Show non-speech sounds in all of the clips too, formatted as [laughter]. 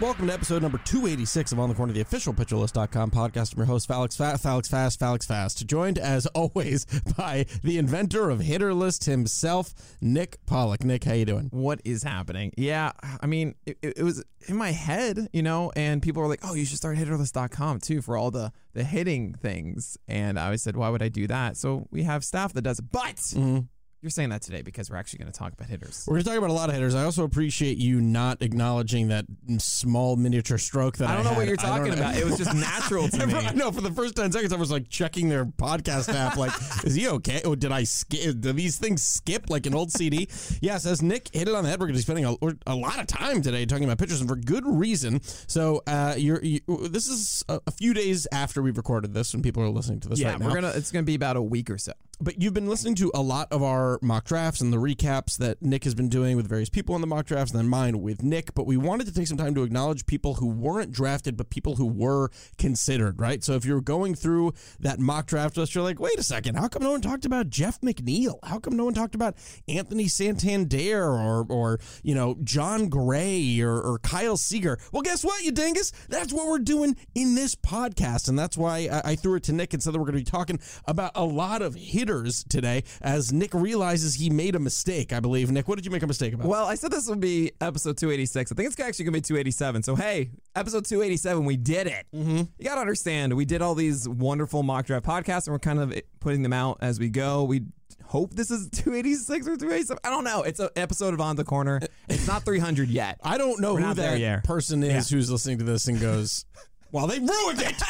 Welcome to episode number 286 of On the Corner, the official PitcherList.com podcast. I'm your host, Falix Fast, Falix Fast, Falix Fast. Joined, as [laughs] always, by the inventor of Hitter List himself, Nick Pollack. Nick, how you doing? what is happening. Yeah, I mean, it, it was in my head, you know, and people were like, "Oh, you should start hitterlist.com too for all the the hitting things." And I always said, "Why would I do that?" So we have staff that does it. But mm-hmm. You're saying that today because we're actually going to talk about hitters. We're going to talk about a lot of hitters. I also appreciate you not acknowledging that small miniature stroke that I I don't know what you're talking about. It was just [laughs] natural to me. I know for the first 10 seconds, I was like checking their podcast app, like, [laughs] is he okay? Or did I skip? Do these things skip like an old CD? [laughs] Yes, as Nick hit it on the head, we're going to be spending a, a lot of time today talking about pitchers and for good reason. So, uh, you're, you, this is a, a few days after we've recorded this when people are listening to this yeah, right now. we're gonna. It's gonna be about a week or so. But you've been listening to a lot of our mock drafts and the recaps that Nick has been doing with various people in the mock drafts, and then mine with Nick. But we wanted to take some time to acknowledge people who weren't drafted, but people who were considered, right? So if you're going through that mock draft list, you're like, wait a second, how come no one talked about Jeff McNeil? How come no one talked about Anthony Santander or, or you know, Jon Gray or, or Kyle Seager? Well, guess what, you dingus? That's what we're doing in this podcast. And that's why I, I threw it to Nick and said that we're going to be talking about a lot of hitters today as Nick realizes he made a mistake, I believe. Nick, what did you make a mistake about? Well, I said this would be episode 286. I think it's actually going to be 287. So, hey, episode 287, we did it. Mm-hmm. You got to understand, we did all these wonderful mock draft podcasts and we're kind of putting them out as we go. We hope this is [laughs] 286 or 287. I don't know. It's an episode of On the Corner. It's not 300 yet. [laughs] I don't know We're who that person is who's listening to this and goes, [laughs] well, they ruined it.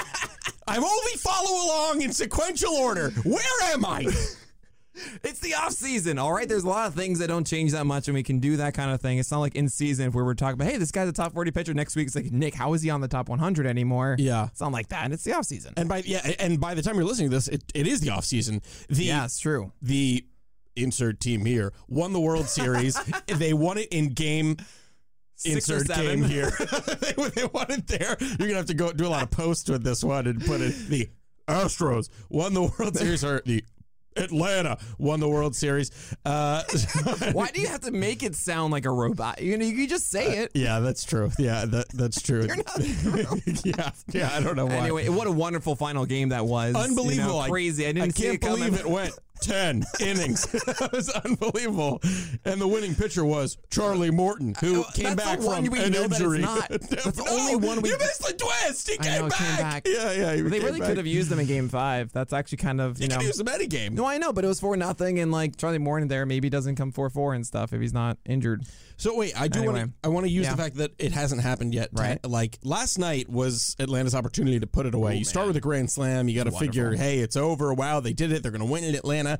I'm only follow along in sequential order. Where am I? It's the off season, all right. There's a lot of things that don't change that much, and we can do that kind of thing. It's not like in season if we were talking about, hey, this guy's a top 40 pitcher. Next week, it's like Nick, how is he on the top 100 anymore? Yeah. it's not like that. And it's the off season. And by yeah, and by the time you're listening to this, it, it is the off season. The yeah, it's true. the insert team here won the World Series. [laughs] they won it in game Six insert game here. [laughs] they, they won it there. You're gonna have to go do a lot of posts with this one and put it the Astros won the World Series or the Atlanta won the World Series. Uh, [laughs] Why do you have to make it sound like a robot? You know, you can just say it. yeah, that's true. Yeah, that that's true. You're not. [laughs] yeah, yeah. I don't know why. Anyway, what a wonderful final game that was. You know, Unbelievable. I- crazy. I didn't I can't it coming. believe it went [laughs] 10 innings. [laughs] that was unbelievable. And the winning pitcher was Charlie Morton, who Uh, came back from an know that it's injury. not. [laughs] That's the No, only one we- You missed the twist. He came, know, back. came back. Yeah, yeah. He They really back. could have used them in game five. That's actually kind of, you, You know. could use him any game. No, I know, but it was four nothing, and like Charlie Morton there maybe doesn't come four four and stuff if he's not injured. So wait, I do want Anyway. to. I want to use Yeah. the fact that it hasn't happened yet. to- Right. like last night was Atlanta's opportunity to put it away. Oh, you start with a grand slam. You got to figure, hey, it's over. Wow, they did it. They're going to win in Atlanta.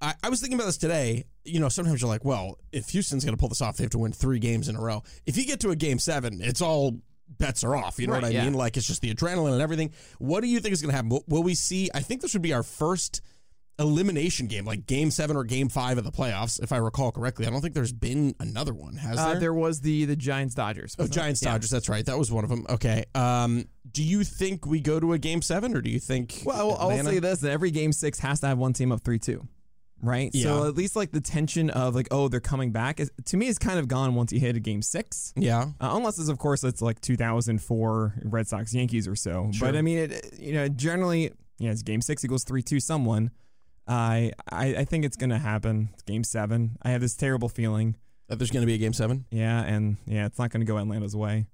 I, I was thinking about this today. You know, sometimes you're like, well, if Houston's going to pull this off, they have to win three games in a row. If you get to a game seven, it's all bets are off. You know Right, what I yeah. mean? Like it's just the adrenaline and everything. What do you think is going to happen? Will, will we see? I think this would be our first elimination game, like game seven or game five of the playoffs, if I recall correctly. I don't think there's been another one, has Uh, there? there was the the Giants Dodgers. Oh? Giants Yeah. Dodgers. That's right. That was one of them. Okay. Um, do you think we go to a game seven, or do you think? Well, I'll say this: that every game six has to have one team up three two, right? So at least like the tension of like, oh, they're coming back is to me is kind of gone once you hit a game six. Yeah. Uh, unless it's of course it's like 2004 Red Sox Yankees or so. Sure. But I mean, it, you know, generally, yeah, it's game six equals three two someone. I I, I think it's gonna happen. It's game seven. I have this terrible feeling. That there's going to be a game seven. Yeah, and yeah, it's not gonna go Atlanta's way.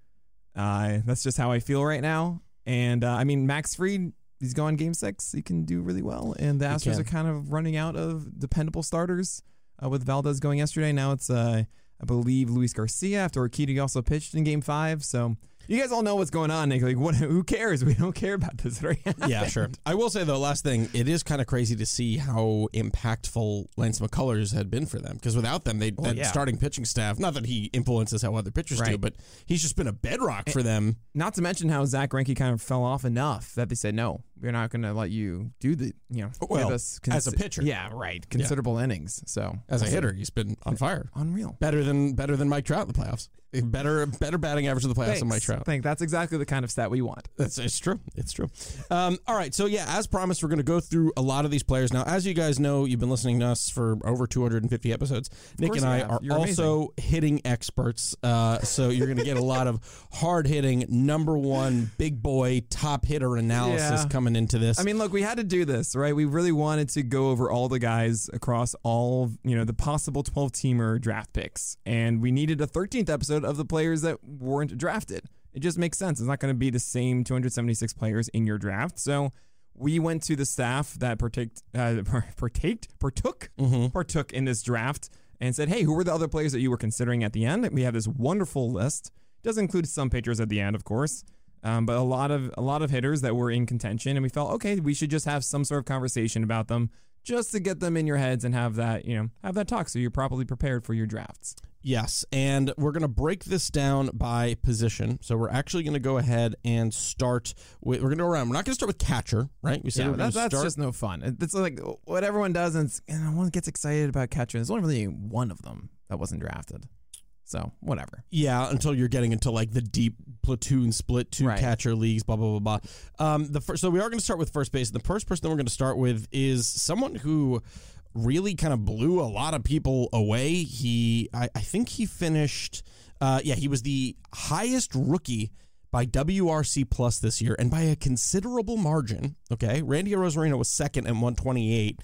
Uh, that's just how I feel right now. And uh, I mean, Max Fried, he's going game six. He can do really well. And the He Astros can. are kind of running out of dependable starters uh, with Valdez going yesterday. Now it's, uh, I believe, Luis Garcia after Urquidy also pitched in game five. So you guys all know what's going on, Nick. Like, what? [laughs] Who cares? We don't care about this right now. [laughs] Yeah, sure. I will say though, last thing, it is kind of crazy to see how impactful Lance McCullers had been for them. Because without them, they that yeah. starting pitching staff. Not that he influences how other pitchers do, but he's just been a bedrock for them. Not to mention how Zack Greinke kind of fell off enough that they said, no, we're not going to let you do the, you know, Well, give us as a pitcher. Yeah, right. Considerable innings. So As a hitter, he's been on fire. unreal. Better than better than Mike Trout in the playoffs. Better better batting average in the playoffs than Mike Trout. Think that's exactly the kind of stat we want. That's it's true. It's true. Um, all right. So yeah, as promised, we're going to go through a lot of these players now. As you guys know, you've been listening to us for over 250 episodes. Nick and I have. are You're also hitting experts. Uh, so you're going to get a lot of hard hitting, number one, big boy, top hitter analysis Yeah. coming into this. I mean, look, we had to do this, right? We really wanted to go over all the guys across all, you know, the possible 12 teamer draft picks. And we needed a 13th episode of the players that weren't drafted. It just makes sense. It's not going to be the same 276 players in your draft. So we went to the staff that [laughs] partook, uh, partaked, partook, partook in this draft and said, hey, who were the other players that you were considering at the end? We have this wonderful list. Does include some pitchers at the end, of course. Um, but a lot of a lot of hitters that were in contention, and we felt okay. We should just have some sort of conversation about them, just to get them in your heads and have that you know have that talk, so you're properly prepared for your drafts. Yes, and we're going to break this down by position. So we're actually going to go ahead and start with. We're going to go around. We're not going to start with catcher, right? We said Yeah, that, that's start. just no fun. It's like what everyone does, and it's, and everyone gets excited about catcher. There's only really one of them that wasn't drafted, so whatever. yeah, until you're getting into like the deep platoon split two Right. catcher leagues, blah blah blah blah. Um, the first, so we are going to start with first base. The first person that we're going to start with is someone who really kind of blew a lot of people away. He, I, I think he finished. Uh, yeah, he was the highest rookie by WRC plus this year, and by a considerable margin. Okay, Randy Arozarena was second at 128.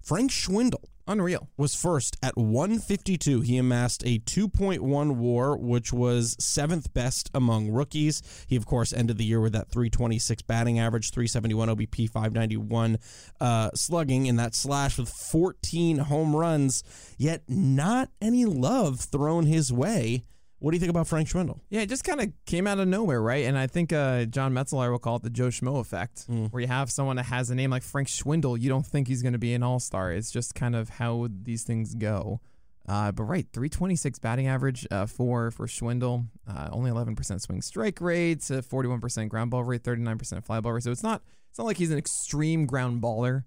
Frank Schwindel Unreal. was first at 152. He amassed a 2.1 war, which was seventh best among rookies. He, of course, ended the year with that 326 batting average, 371 OBP, 591 uh, slugging in that slash with 14 home runs, yet not any love thrown his way. What do you think about Frank Schwindel? Yeah, it just kind of came out of nowhere, right? And I think uh, John Metzelaar will call it the Joe Schmo effect, where you have someone that has a name like Frank Schwindel. You don't think he's going to be an all star. It's just kind of how these things go. Uh, but right, 326 batting average uh, for for Schwindel, uh, only 11% swing strike rate, uh, 41% ground ball rate, 39% fly ball rate. So it's not it's not like he's an extreme ground baller.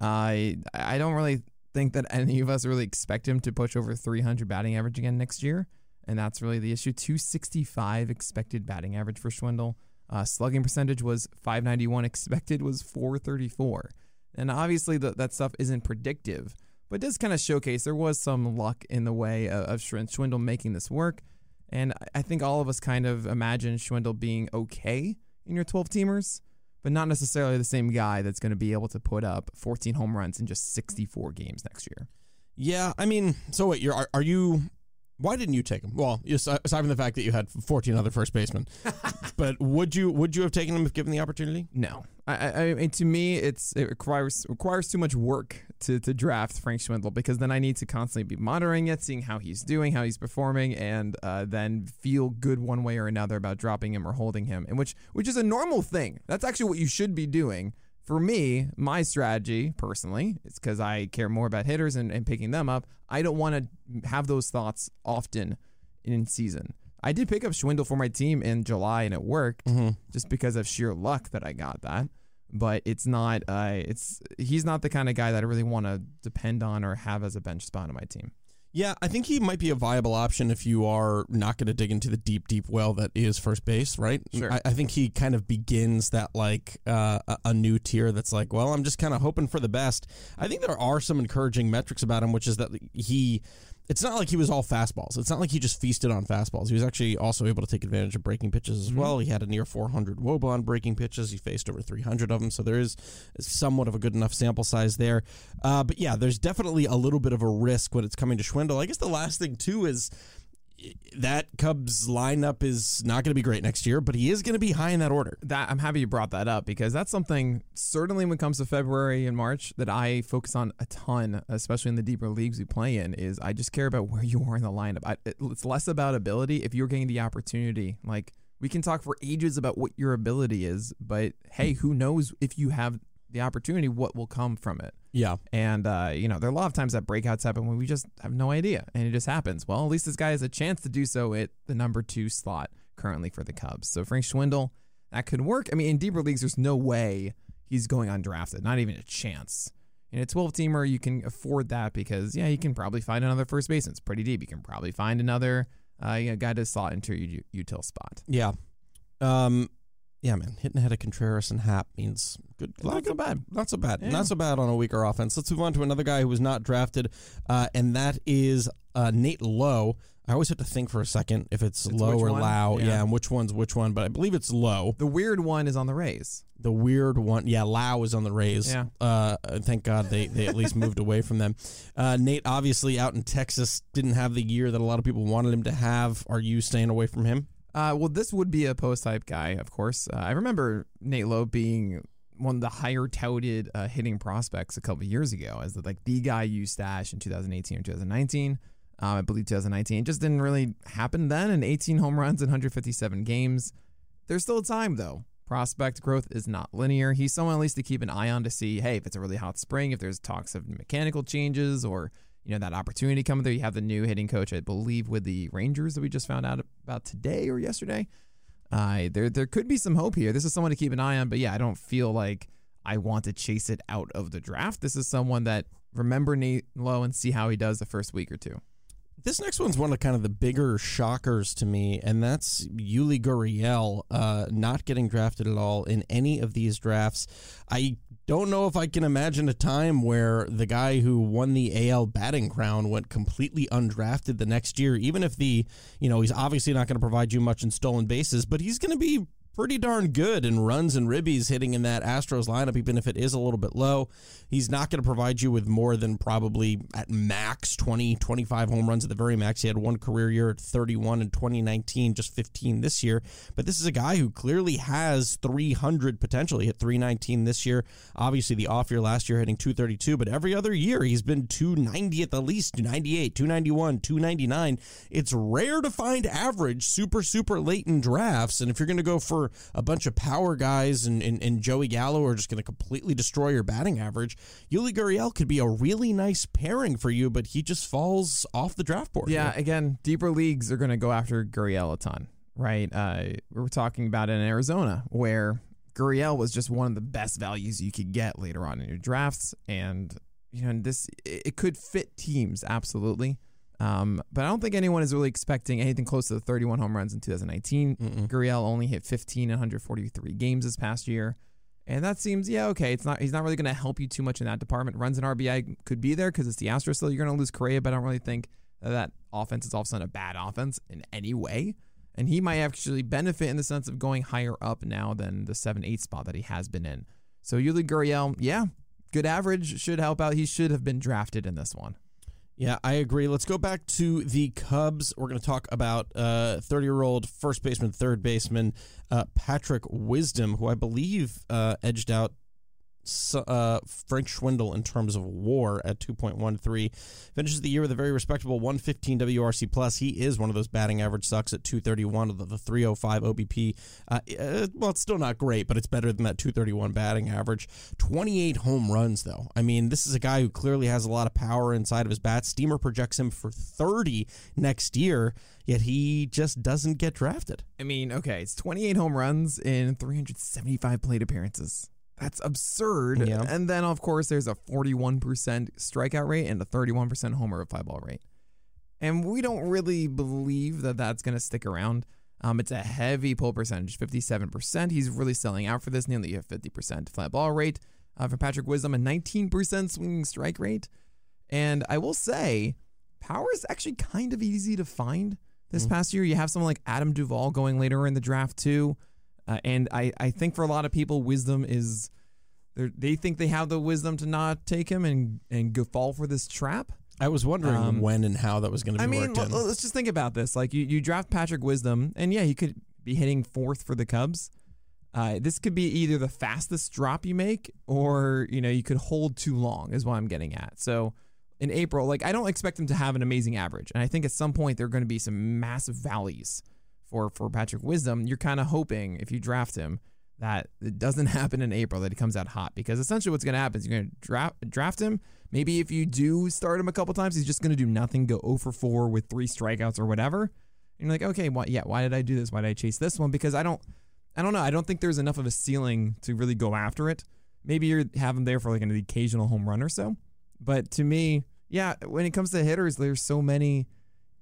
I I don't really think that any of us really expect him to push over 300 batting average again next year. And that's really the issue. 265 expected batting average for Schwindel. Uh, slugging percentage was 591. Expected was 434. And obviously, the, that stuff isn't predictive, but does kind of showcase there was some luck in the way of, of Schwindel making this work. And I- think all of us kind of imagine Schwindel being okay in your 12 teamers, but not necessarily the same guy that's going to be able to put up 14 home runs in just 64 games next year. Yeah, I mean, so wait, you're are, are you? Why didn't you take him? Well, aside from the fact that you had 14 other first basemen, [laughs] but would you would you have taken him if given the opportunity? No, I, I, mean to me, it's it requires requires too much work to to draft Frank Schwindel because then I need to constantly be monitoring it, seeing how he's doing, how he's performing, and uh, then feel good one way or another about dropping him or holding him, and which which is a normal thing. That's actually what you should be doing. For me, my strategy personally, it's because I care more about hitters and, and picking them up. I don't want to have those thoughts often in season. I did pick up Schwindel for my team in July and it worked just because of sheer luck that I got that. but it's not. Uh, it's he's not the kind of guy that I really want to depend on or have as a bench spot on my team. Yeah, I think he might be a viable option if you are not going to dig into the deep, deep well that is first base, right? Sure. I, I think he kind of begins that like uh, a, a new tier that's like, well, I'm just kind of hoping for the best. I think there are some encouraging metrics about him, which is that he it's not like he was all fastballs. It's not like he just feasted on fastballs. He was actually also able to take advantage of breaking pitches as Mhm. well. He had a near 400 woba on breaking pitches. He faced over 300 of them, so there is somewhat of a good enough sample size there. Uh, but yeah, there's definitely a little bit of a risk when it's coming to Schwindel. I guess the last thing too is that Cubs lineup is not going to be great next year, but he is going to be high in that order. That I'm happy you brought that up because that's something certainly when it comes to February and March that I focus on a ton, especially in the deeper leagues we play in. Is I just care about where you are in the lineup. I, it's less about ability. If you're getting the opportunity, like we can talk for ages about what your ability is, but hey, who knows if you have the opportunity, what will come from it? Yeah. And uh, you know, there are a lot of times that breakouts happen when we just have no idea, and it just happens. Well, at least this guy has a chance to do so at the number two slot currently for the Cubs. So Frank Schwindel, that could work. I mean, in deeper leagues, there's no way he's going undrafted, not even a chance. In a 12 teamer, you can afford that because yeah, you can probably find another first baseman. It's pretty deep. You can probably find another uh, you know, guy to slot into your util spot. Yeah. Um, yeah, man. Hitting ahead of Contreras and Happ means good. Not so bad. Not so bad. Yeah. Not so bad on a weaker offense. Let's move on to another guy who was not drafted, uh, and that is uh, Nate Lowe. I always have to think for a second if it's, It's Lowe or one? Lau. Yeah. Yeah. and which one's which one, but I believe it's Lowe. The weird one is on the Rays. The weird one, yeah, Lau is on the Rays. Yeah. Uh, thank God they, they at least moved away from them. Uh, Nate, obviously out in Texas, didn't have the year that a lot of people wanted him to have. Are you staying away from him? Uh, well, this would be a post type guy, of course. Uh, I remember Nate Lowe being one of the higher touted uh, hitting prospects a couple years ago as the, like the guy you stash in 2018 or 2019. Um, I believe 2019. It just didn't really happen then. And 18 home runs in 157 games. There's still time though. Prospect growth is not linear. He's someone at least to keep an eye on to see, hey, if it's a really hot spring, if there's talks of mechanical changes or you know that opportunity coming there. You have the new hitting coach, I believe, with the Rangers that we just found out about today or yesterday. Uh, there there could be some hope here. This is someone to keep an eye on, but yeah, I don't feel like I want to chase it out of the draft. This is someone that remember Nate Lowe and see how he does the first week or two. This next one's one of kind of the bigger shockers to me, and that's Yuli Gurriel uh, not getting drafted at all in any of these drafts. I don't know if I can imagine a time where the guy who won the AL batting crown went completely undrafted the next year, even if the, you know, he's obviously not going to provide you much in stolen bases, but he's going to be pretty darn good in runs and ribbies hitting in that Astros lineup, even if it is a little bit low. He's not going to provide you with more than probably at max 20, 25 home runs at the very max. He had one career year at 31 in 2019, just 15 this year. But this is a guy who clearly has 300 potential. He hit 319 this year. Obviously, the off year last year hitting 232, but every other year he's been 290 at the least, 298, 291, 299. It's rare to find average super, super late in drafts. And if you're going to go for a bunch of power guys and, and, and Joey Gallo are just going to completely destroy your batting average, Yuli Gurriel could be a really nice pairing for you, but he just falls off the draft board. Yeah, again, deeper leagues are going to go after Gurriel a ton, right? Uh, we were talking about it in Arizona, where Gurriel was just one of the best values you could get later on in your drafts, and you know and this it could fit teams absolutely. Um, but I don't think anyone is really expecting anything close to the 31 home runs in 2019. Mm-mm. Gurriel only hit 15 in 143 games this past year. And that seems, yeah, okay. It's not. He's not really going to help you too much in that department. Runs and RBI could be there because it's the Astros. Still, you're going to lose Correa, but I don't really think that, that offense is all of a sudden a bad offense in any way. And he might actually benefit in the sense of going higher up now than the seven eight spot that he has been in. So Yuli Gurriel, yeah, good average should help out. He should have been drafted in this one. Yeah, I agree. Let's go back to the Cubs. We're going to talk about 30 year old first baseman, third baseman uh, Patrick Wisdom, who I believe uh, edged out uh, Frank Schwindel in terms of WAR at 2.13. Finishes the year with a very respectable 115 WRC plus. He is one of those batting average sucks at 231 of the, the 305 OBP. Uh, uh, well, it's still not great, but it's better than that 231 batting average. 28 home runs though. I mean, this is a guy who clearly has a lot of power inside of his bat. Steamer projects him for 30 next year, yet he just doesn't get drafted. I mean, okay, it's 28 home runs in 375 plate appearances. That's absurd. Yeah. And then, of course, there's a 41% strikeout rate and a 31% homer of fly ball rate. And we don't really believe that that's going to stick around. Um, it's a heavy pull percentage, 57%. He's really selling out for this, nearly a 50% fly ball rate. Uh, for Patrick Wisdom, a 19% swinging strike rate. And I will say, power is actually kind of easy to find this past year. You have someone like Adam Duvall going later in the draft, too. Uh, and I, I think for a lot of people, wisdom is they're- think they have the wisdom to not take him and and go fall for this trap. I was wondering Um, when and how that was going to be I mean, worked in. l- let's just think about this. Like you, you draft Patrick Wisdom, and yeah, he could be hitting fourth for the Cubs. Uh, this could be either the fastest drop you make, or you know, you could hold too long. Is what I'm getting at. So in April, like I don't expect him to have an amazing average, and I think at some point there are going to be some massive valleys for for Patrick Wisdom. You're kind of hoping if you draft him that it doesn't [laughs] happen in April that he comes out hot because essentially what's going to happen is you're going to draft draft him. Maybe if you do start him a couple times, he's just going to do nothing, go 0 for 4 with three strikeouts or whatever. And you're like, okay, why, yeah, why did I do this? Why did I chase this one? Because I don't, I don't know. I don't think there's enough of a ceiling to really go after it. Maybe you have him there for like an occasional home run or so. But to me, yeah, when it comes to hitters, there's so many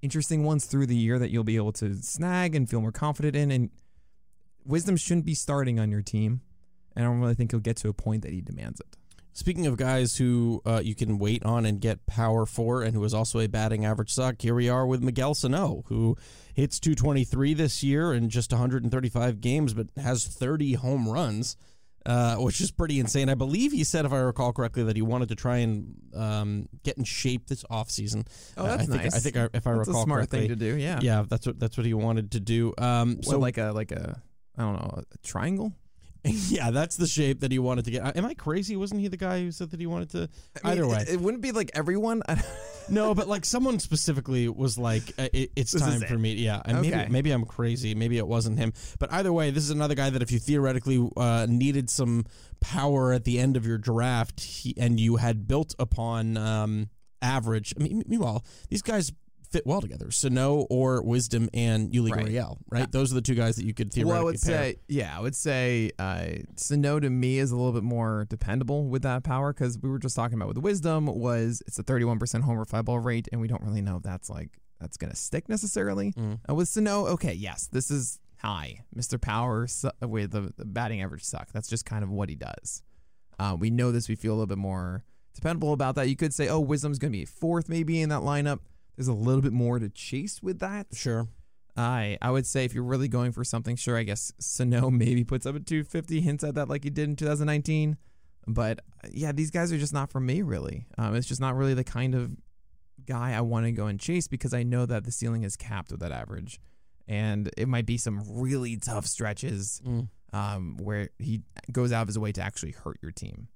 interesting ones through the year that you'll be able to snag and feel more confident in. And Wisdom shouldn't be starting on your team. And I don't really think he'll get to a point that he demands it. Speaking of guys who uh, you can wait on and get power for, and who is also a batting average suck, here we are with Miguel Sano, who hits 223 this year in just 135 games, but has 30 home runs, uh, which is pretty insane. I believe he said, if I recall correctly, that he wanted to try and um, get in shape this offseason. Oh, Uh, that's I think, nice. I think I, if I That's recall a smart correctly, thing to do. Yeah. yeah, that's what that's what he wanted to do. Um, So so like a like a I don't know a triangle. [laughs] yeah, that's the shape that he wanted to get. Uh, Am I crazy? Wasn't he the guy who said that he wanted to? I mean, Either way, it, it wouldn't be like everyone. [laughs] No, but like someone specifically was like, uh, it, "It's This is time it. for me." Yeah, and Okay. maybe maybe I'm crazy. Maybe it wasn't him. But either way, this is another guy that if you theoretically uh, needed some power at the end of your draft, he, and you had built upon um, average. I mean, meanwhile, these guys fit well together. Sano or Wisdom and Yuli Right. Gurriel, right? Those are the two guys that you could theoretically well, I would pair. say yeah, I would say uh, Sano to me is a little bit more dependable with that power because we were just talking about with wisdom was it's a 31% homer fly ball rate and we don't really know if that's like that's gonna stick necessarily. Mm. Uh, with Sano, okay, yes, this is high, Mr. Power su- with the, the batting average suck. That's just kind of what he does. Uh, we know this. We feel a little bit more dependable about that. You could say, oh, Wisdom's going to be fourth maybe in that lineup. There's a little bit more to chase with that. Sure. I I would say if you're really going for something, sure, I guess Sano [laughs] maybe puts up a 250, hints at that like he did in 2019. But yeah, these guys are just not for me, really. Um, it's just not really the kind of guy I want to go and chase because I know that the ceiling is capped with that average. And it might be some really tough stretches Mm. um, where he goes out of his way to actually hurt your team.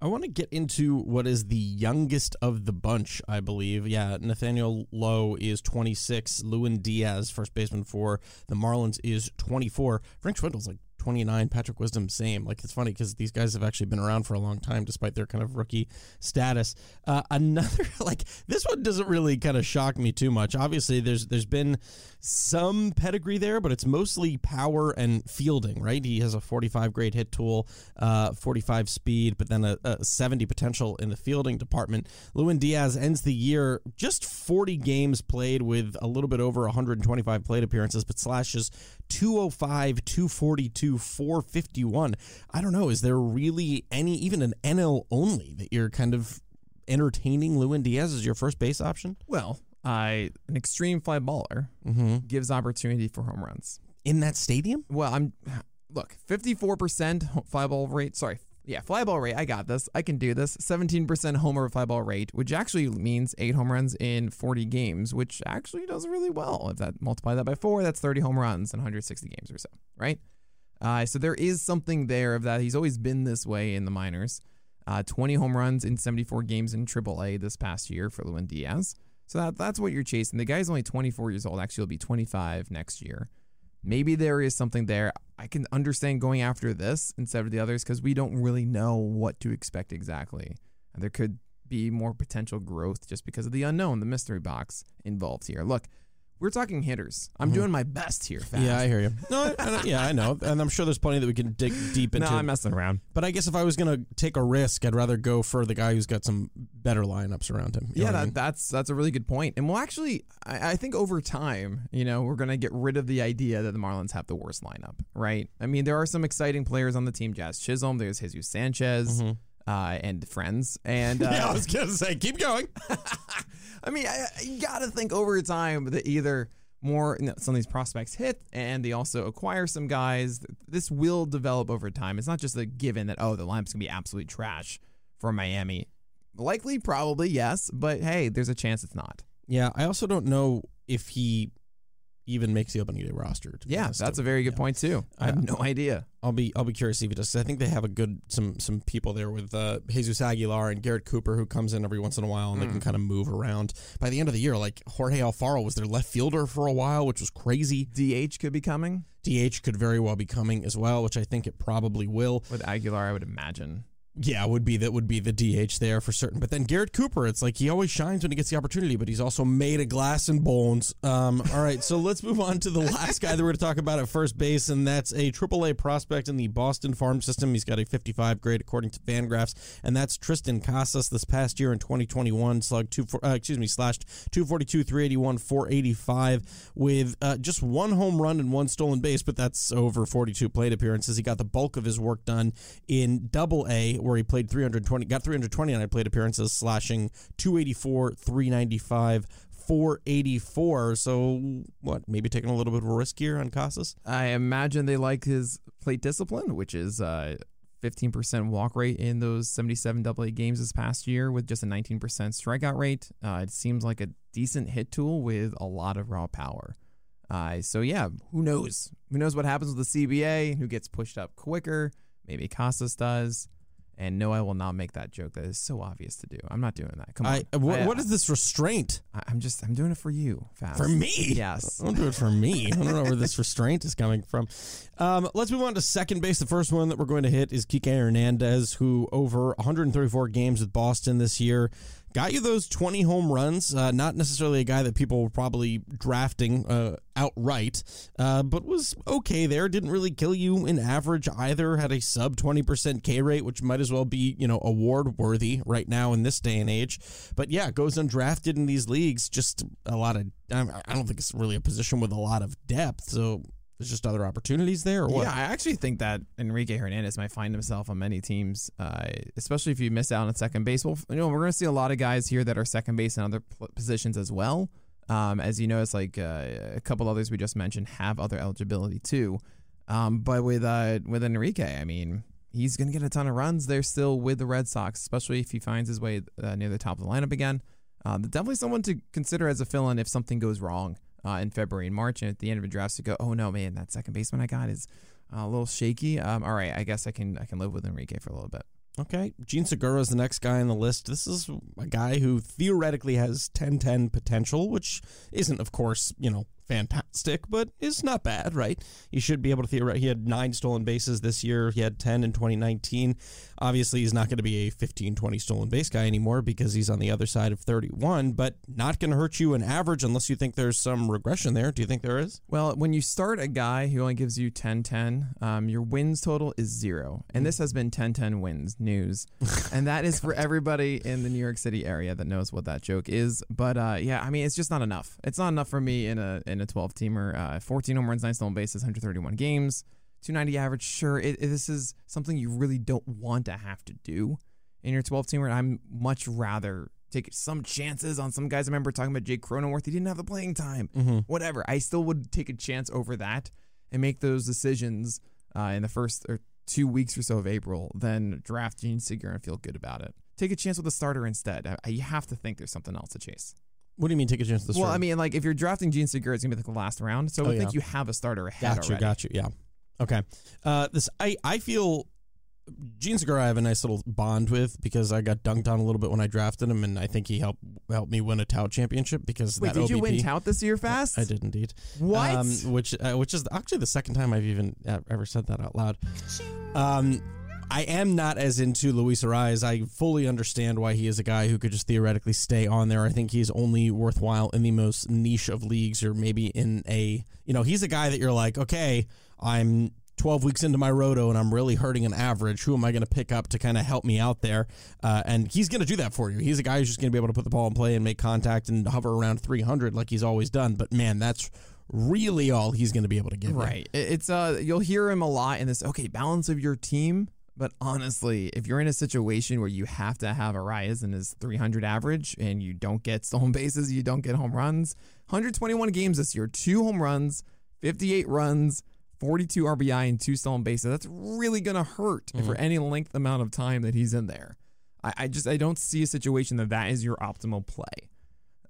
I want to get into what is the youngest of the bunch, I believe. Yeah, Nathaniel Lowe is 26. Lewin Diaz, first baseman for the Marlins, is 24. Frank Schwindel's like 29. Patrick Wisdom, same. Like, it's funny because these guys have actually been around for a long time despite their kind of rookie status. Uh, [laughs] another, like, this one doesn't really kind of shock me too much. Obviously, there's there's been some pedigree there, but it's mostly power and fielding, right? He has a 45 grade hit tool, uh, 45 speed, but then a, a 70 potential in the fielding department. Lewin Diaz ends the year just 40 games played with a little bit over 125 plate appearances, but slashes 205, 242, 451. I don't know. Is there really any, even an NL only, that you're kind of entertaining Lewin Diaz as your first base option? Well, I an extreme fly baller Mm-hmm. gives opportunity for home runs. In that stadium? Well, I'm look, 54% fly ball rate. Sorry. Yeah, fly ball rate. I got this. I can do this. 17% homer fly ball rate, which actually means eight home runs in 40 games, which actually does really well. If that multiply that by four, that's 30 home runs in 160 games or so, right? Uh, so there is something there of that. He's always been this way in the minors. Uh, 20 home runs in 74 games in AAA this past year for Lewin Diaz. So that, that's what you're chasing. The guy's only 24 years old. Actually, he'll be 25 next year. Maybe there is something there. I can understand going after this instead of the others because we don't really know what to expect exactly. And there could be more potential growth just because of the unknown, the mystery box involved here. Look, we're talking hitters. I'm doing my best here. Fast. Mm-hmm. Yeah, I hear you. No, I, I, yeah, I know, and I'm sure there's plenty that we can dig deep [laughs] into. no, into. I'm messing around. but I guess if I was gonna take a risk, I'd rather go for the guy who's got some better lineups around him. You know yeah, what I that, mean? that's that's a really good point. And we'll actually, I, I think over time, you know, we're gonna get rid of the idea that the Marlins have the worst lineup, right? I mean, there are some exciting players on the team. Jazz Chisholm, there's Jesus Sanchez, uh, and friends, and uh, [laughs] yeah, I was gonna say, keep going. [laughs] I mean, I, I- you got to think over time that either more you know, some of these prospects hit and they also acquire some guys. This will develop over time. It's not just a given that oh the lineup's gonna be absolutely trash for Miami. Likely, probably yes, but hey, there's a chance it's not. Yeah, I also don't know if he even makes the opening day roster. to Yeah, honest. that's a very good point too. I have Yeah. no idea. I'll be I'll be curious if he does. I think they have a good some some people there with uh, Jesus Aguilar and Garrett Cooper who comes in every once in a while and they Hmm. can kind of move around. By the end of the year, like Jorge Alfaro was their left fielder for a while, which was crazy. DH could be coming DH could very well be coming as well, which I think it probably will. with Aguilar. I would imagine. Yeah, would be that would be the DH there for certain. But then Garrett Cooper, it's like he always shines when he gets the opportunity, but he's also made of glass and bones. Um, all right, so let's move on to the last guy that we're going to talk about at first base, and that's a AAA prospect in the Boston farm system. He's got a 55 grade according to Fangraphs, and that's Triston Casas. This past year in 2021, slugged two, uh, excuse me, slashed 242, 381, 485 with uh, just one home run and one stolen base, but that's over 42 plate appearances. He got the bulk of his work done in Double A, where he played 320, got 329 plate appearances, slashing 284, 395. 484. So, what? Maybe taking a little bit of a risk here on Casas? I imagine they like his plate discipline, which is uh, 15% walk rate in those 77 AA games this past year with just a 19% strikeout rate. Uh, it seems like a decent hit tool with a lot of raw power. Uh, so, yeah, who knows? Who knows what happens with the CBA? Who gets pushed up quicker? Maybe Casas does. And no, I will not make that joke. That is so obvious to do. I'm not doing that. Come on. I, what, I- what is this restraint? I, I'm just, I'm doing it for you, Fast. For me? Yes. [laughs] Don't do it for me. I don't know where this restraint is coming from. Um, let's move on to second base. The first one that we're going to hit is Kike Hernandez, who over 134 games with Boston this year got you those 20 home runs. Uh, not necessarily a guy that people were probably drafting uh, outright, uh, but was okay there. Didn't really kill you in average either. Had a sub 20% K rate, which might as well be, you know, award worthy right now in this day and age. But yeah, goes undrafted in these leagues. Just a lot of, I I don't think it's really a position with a lot of depth. So there's just other opportunities there or what? Yeah, I actually think that Enrique Hernandez might find himself on many teams, uh, especially if you miss out on second base. Well, you know, we're going to see a lot of guys here that are second base and other positions as well. Um, as you know, it's like uh, a couple others we just mentioned have other eligibility too. Um, but with uh, with Enrique, I mean, he's going to get a ton of runs there still with the Red Sox, especially if he finds his way uh, near the top of the lineup again. Um, definitely someone to consider as a fill-in if something goes wrong uh, in February and March, and at the end of a draft, to go, oh no, man, that second baseman I got is uh, a little shaky. Um, all right, I guess I can I can live with Enrique for a little bit. Okay. Jean Segura is the next guy on the list. This is a guy who theoretically has 10 10 potential, which isn't, of course, you know, fantastic, but is not bad, right? He should be able to theorize. He had nine stolen bases this year. He had 10 in 2019. Obviously, he's not going to be a 15 20 stolen base guy anymore because he's on the other side of 31, but not going to hurt you in average unless you think there's some regression there. Do you think there is? Well, when you start a guy who only gives you 10 10, um, your wins total is zero. And this has been 10 10 wins news. [laughs] and that is for everybody in the New York City area that knows what that joke is. But uh, yeah, I mean, it's just not enough. It's not enough for me in a in a 12 teamer. Uh, 14 home runs, 9 stolen bases, 131 games, 290 average. Sure, it, it- this is something you really don't want to have to do in your 12 teamer. I'm much rather take some chances on some guys. I remember talking about Jake Cronenworth. He didn't have the playing time Mm-hmm. whatever. I still would take a chance over that and make those decisions uh, in the first or two weeks or so of April than draft Jean Segura and feel good about it. Take a chance with a starter instead. I, you have to think there's something else to chase. What do you mean take a chance to well? I mean, like if you're drafting Jean Segura, it's gonna be like the last round. So I Oh, think you have a starter ahead Got you, already. got you. Yeah. Okay. Uh, this I I feel Jean Segura I have a nice little bond with because I got dunked on a little bit when I drafted him, and I think he helped helped me win a tout championship because Wait, that did you OBP win tout this year fast? I did indeed. What? Um, which uh, which is actually the second time I've even uh, ever said that out loud. Um, I am not as into Luis Arraez. I fully understand why he is a guy who could just theoretically stay on there. I think he's only worthwhile in the most niche of leagues, or maybe in a you know he's a guy that you're like, okay, I'm 12 weeks into my roto and I'm really hurting an average. Who am I going to pick up to kind of help me out there? Uh, and he's going to do that for you. He's a guy who's just going to be able to put the ball in play and make contact and hover around 300 like he's always done. But man, that's really all he's going to be able to give. Right. It- It's uh you'll hear him a lot in this okay, balance of your team. But honestly, if you're in a situation where you have to have Arraez in his 300 average and you don't get stolen [laughs] bases, you don't get home runs, 121 games this year, two home runs, 58 runs, 42 RBI, and two stolen bases. That's really gonna hurt for any length amount of time that he's in there. I, I just I don't see a situation that that is your optimal play.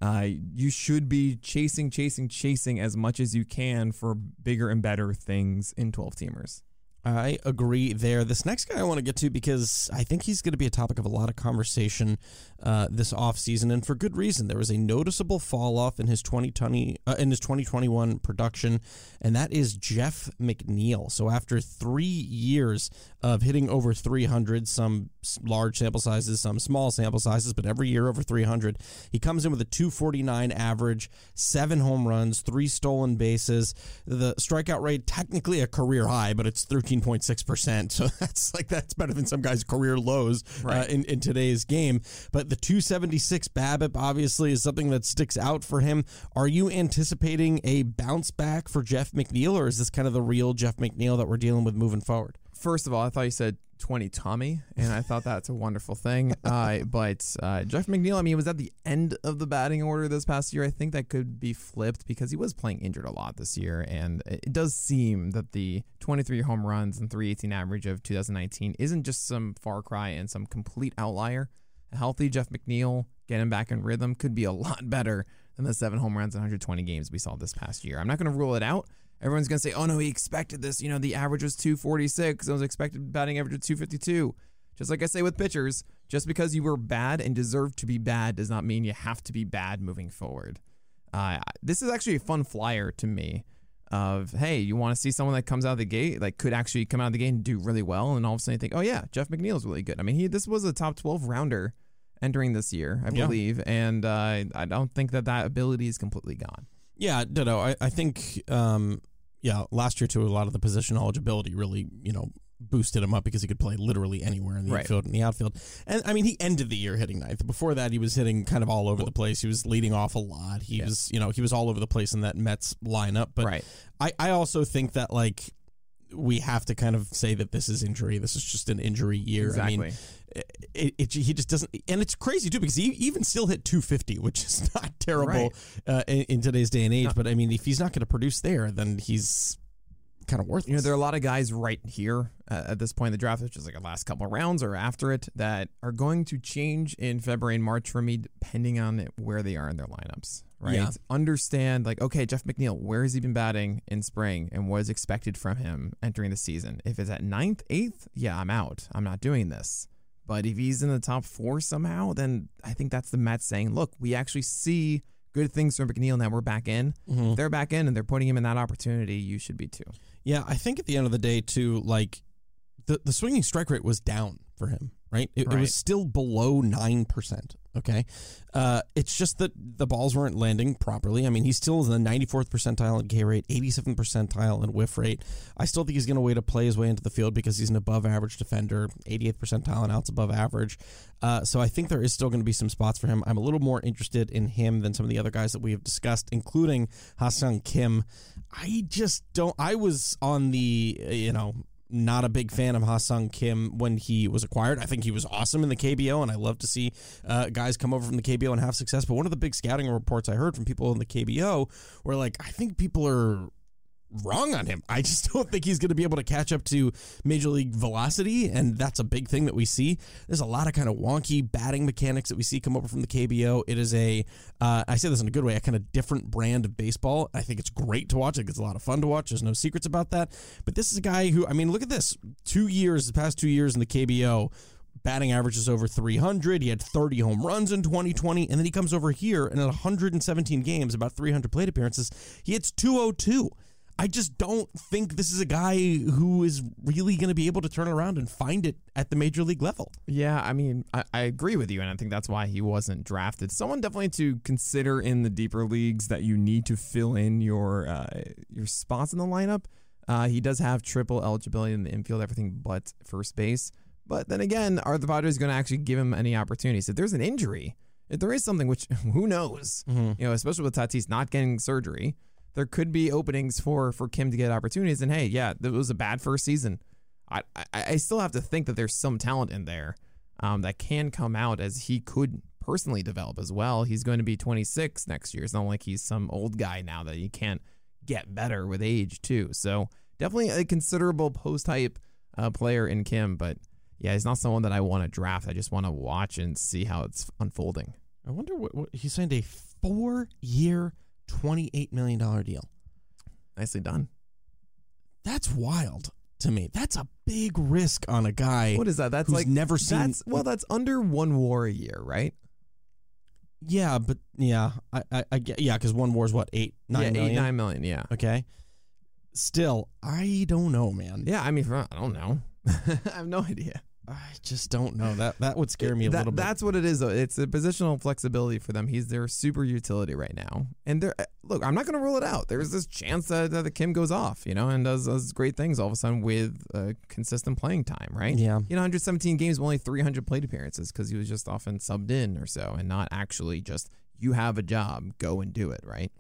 Uh, you should be chasing, chasing, chasing as much as you can for bigger and better things in 12 teamers. I agree there. This next guy I want to get to because I think he's going to be a topic of a lot of conversation uh, this offseason, and for good reason. There was a noticeable fall off in his 2020 uh, in his 2021 production, and that is Jeff McNeil. So after three years of hitting over 300, some large sample sizes, some small sample sizes, but every year over 300, he comes in with a 249 average, seven home runs, three stolen bases. The strikeout rate technically a career high, but it's 13.6%. [laughs] So that's like that's better than some guys' career lows uh, in, in today's game. But the 276 BABIP obviously is something that sticks out for him. Are you anticipating a bounce back for Jeff McNeil, or is this kind of the real Jeff McNeil that we're dealing with moving forward? First of all, I thought you said 20 Tommy, and I thought that's a wonderful thing. [laughs] Uh, but uh, Jeff McNeil, I mean, he was at the end of the batting order this past year. I think that could be flipped because he was playing injured a lot this year. And it does seem that the 23 home runs and 318 average of 2019 isn't just some far cry and some complete outlier. A healthy Jeff McNeil, getting back in rhythm, could be a lot better than the seven home runs and 120 games we saw this past year. I'm not going to rule it out. Everyone's going to say, oh no, he expected this. You know, the average was 246. It was expected batting average of 252. Just like I say with pitchers, just because you were bad and deserve to be bad does not mean you have to be bad moving forward. Uh, this is actually a fun flyer to me of, hey, you want to see someone that comes out of the gate, like could actually come out of the gate and do really well. And all of a sudden you think, oh yeah, Jeff McNeil is really good. I mean, he this was a top 12 rounder entering this year, I Yeah. believe. And uh, I don't think that that ability is completely gone. Yeah, no, I, I think, um, yeah, last year too, a lot of the position eligibility really, you know, boosted him up because he could play literally anywhere in the Right. infield and the outfield. And I mean, he ended the year hitting ninth. Before that, he was hitting kind of all over the place. He was leading off a lot. He Yeah. was, you know, he was all over the place in that Mets lineup. But right. I, I also think that like we have to kind of say that this is injury. This is just an injury year. I mean, Exactly. it, it, he just doesn't, and it's crazy too because he even still hit 250, which is [laughs] not terrible Right. uh, in, in today's day and age. But I mean, if he's not going to produce there, then he's kind of worthless. You know, there are a lot of guys right here uh, at this point in the draft, which is like the last couple of rounds or after it, that are going to change in February and March for me, depending on where they are in their lineups. Right. Yeah. Understand, like, okay, Jeff McNeil, where has he been batting in spring and what is expected from him entering the season? If it's at ninth, eighth, yeah, I'm out. I'm not doing this. But if he's in the top four somehow, then I think that's the Mets saying, look, we actually see good things from McNeil now we're back in. Mhm. They're back in and they're putting him in that opportunity, you should be too. Yeah, I think at the end of the day, too, like the the swinging strike rate was down for him. Right, it, it was still below nine percent. Okay, uh, it's just that the balls weren't landing properly. I mean, he's still in the ninety fourth percentile in K rate, eighty seventh percentile in whiff rate. I still think he's going to wait to play his way into the field because he's an above average defender, eighty eighth percentile and outs above average. Uh, so I think there is still going to be some spots for him. I'm a little more interested in him than some of the other guys that we have discussed, including Ha-Seong Kim. I just don't. I was on the you know not a big fan of Ha-Seong Kim when he was acquired. I think he was awesome in the KBO, and I love to see uh, guys come over from the KBO and have success. But one of the big scouting reports I heard from people in the KBO were like, I think people are wrong on him. I just [laughs] don't think he's going to be able to catch up to major league velocity, and that's a big thing that we see. There's a lot of kind of wonky batting mechanics that we see come over from the KBO. It is a, uh, I say this in a good way, a kind of different brand of baseball. I think it's great to watch. I think it's a lot of fun to watch. There's no secrets about that. But this is a guy who, I mean, look at this. Two years, the past two years in the KBO, batting average is over 300. He had 30 home runs in 2020. And then he comes over here and at 117 games, about 300 plate appearances, he hits 202. I just don't think this is a guy who is really going to be able to turn around and find it at the major league level. Yeah, I mean, I, I agree with you, and I think that's why he wasn't drafted. Someone definitely to consider in the deeper leagues that you need to fill in your uh, your spots in the lineup. Uh, he does have triple eligibility in the infield, everything but first base. But then again, are the Padres going to actually give him any opportunities? If there's an injury, if there is something, which [laughs] who knows, you know, especially with Tatis not getting surgery, there could be openings for for Kim to get opportunities. And hey, yeah, it was a bad first season. I I, I still have to think that there's some talent in there um, that can come out as he could personally develop as well. He's going to be 26 next year. It's not like he's some old guy now that he can't get better with age too. So definitely a considerable post hype uh, player in Kim, but yeah, he's not someone that I want to draft. I just want to watch and see how it's unfolding. I wonder what, what he signed a four year, $28 million deal. Nicely done. That's wild to me. That's a big risk on a guy. What is that? That's who's like never seen. That's well, that's under one war a year, right? yeah, but yeah, I, I, I get yeah, because one war is what eight, nine yeah, million? eight nine million. Yeah, Okay. Still, I don't know, man. yeah. I mean, I don't know. [laughs] I have no idea. I just don't know. That that would scare me a That- little bit. That's what it is, though. It's a positional flexibility for them. He's their super utility right now. And they're look, I'm not going to rule it out. There's this chance that, that the Kim goes off, you know, and does, does great things all of a sudden with uh, consistent playing time, right? Yeah. You know, 117 games, only 300 plate appearances because he was just often subbed in or so, and not actually just you have a job, go and do it, right?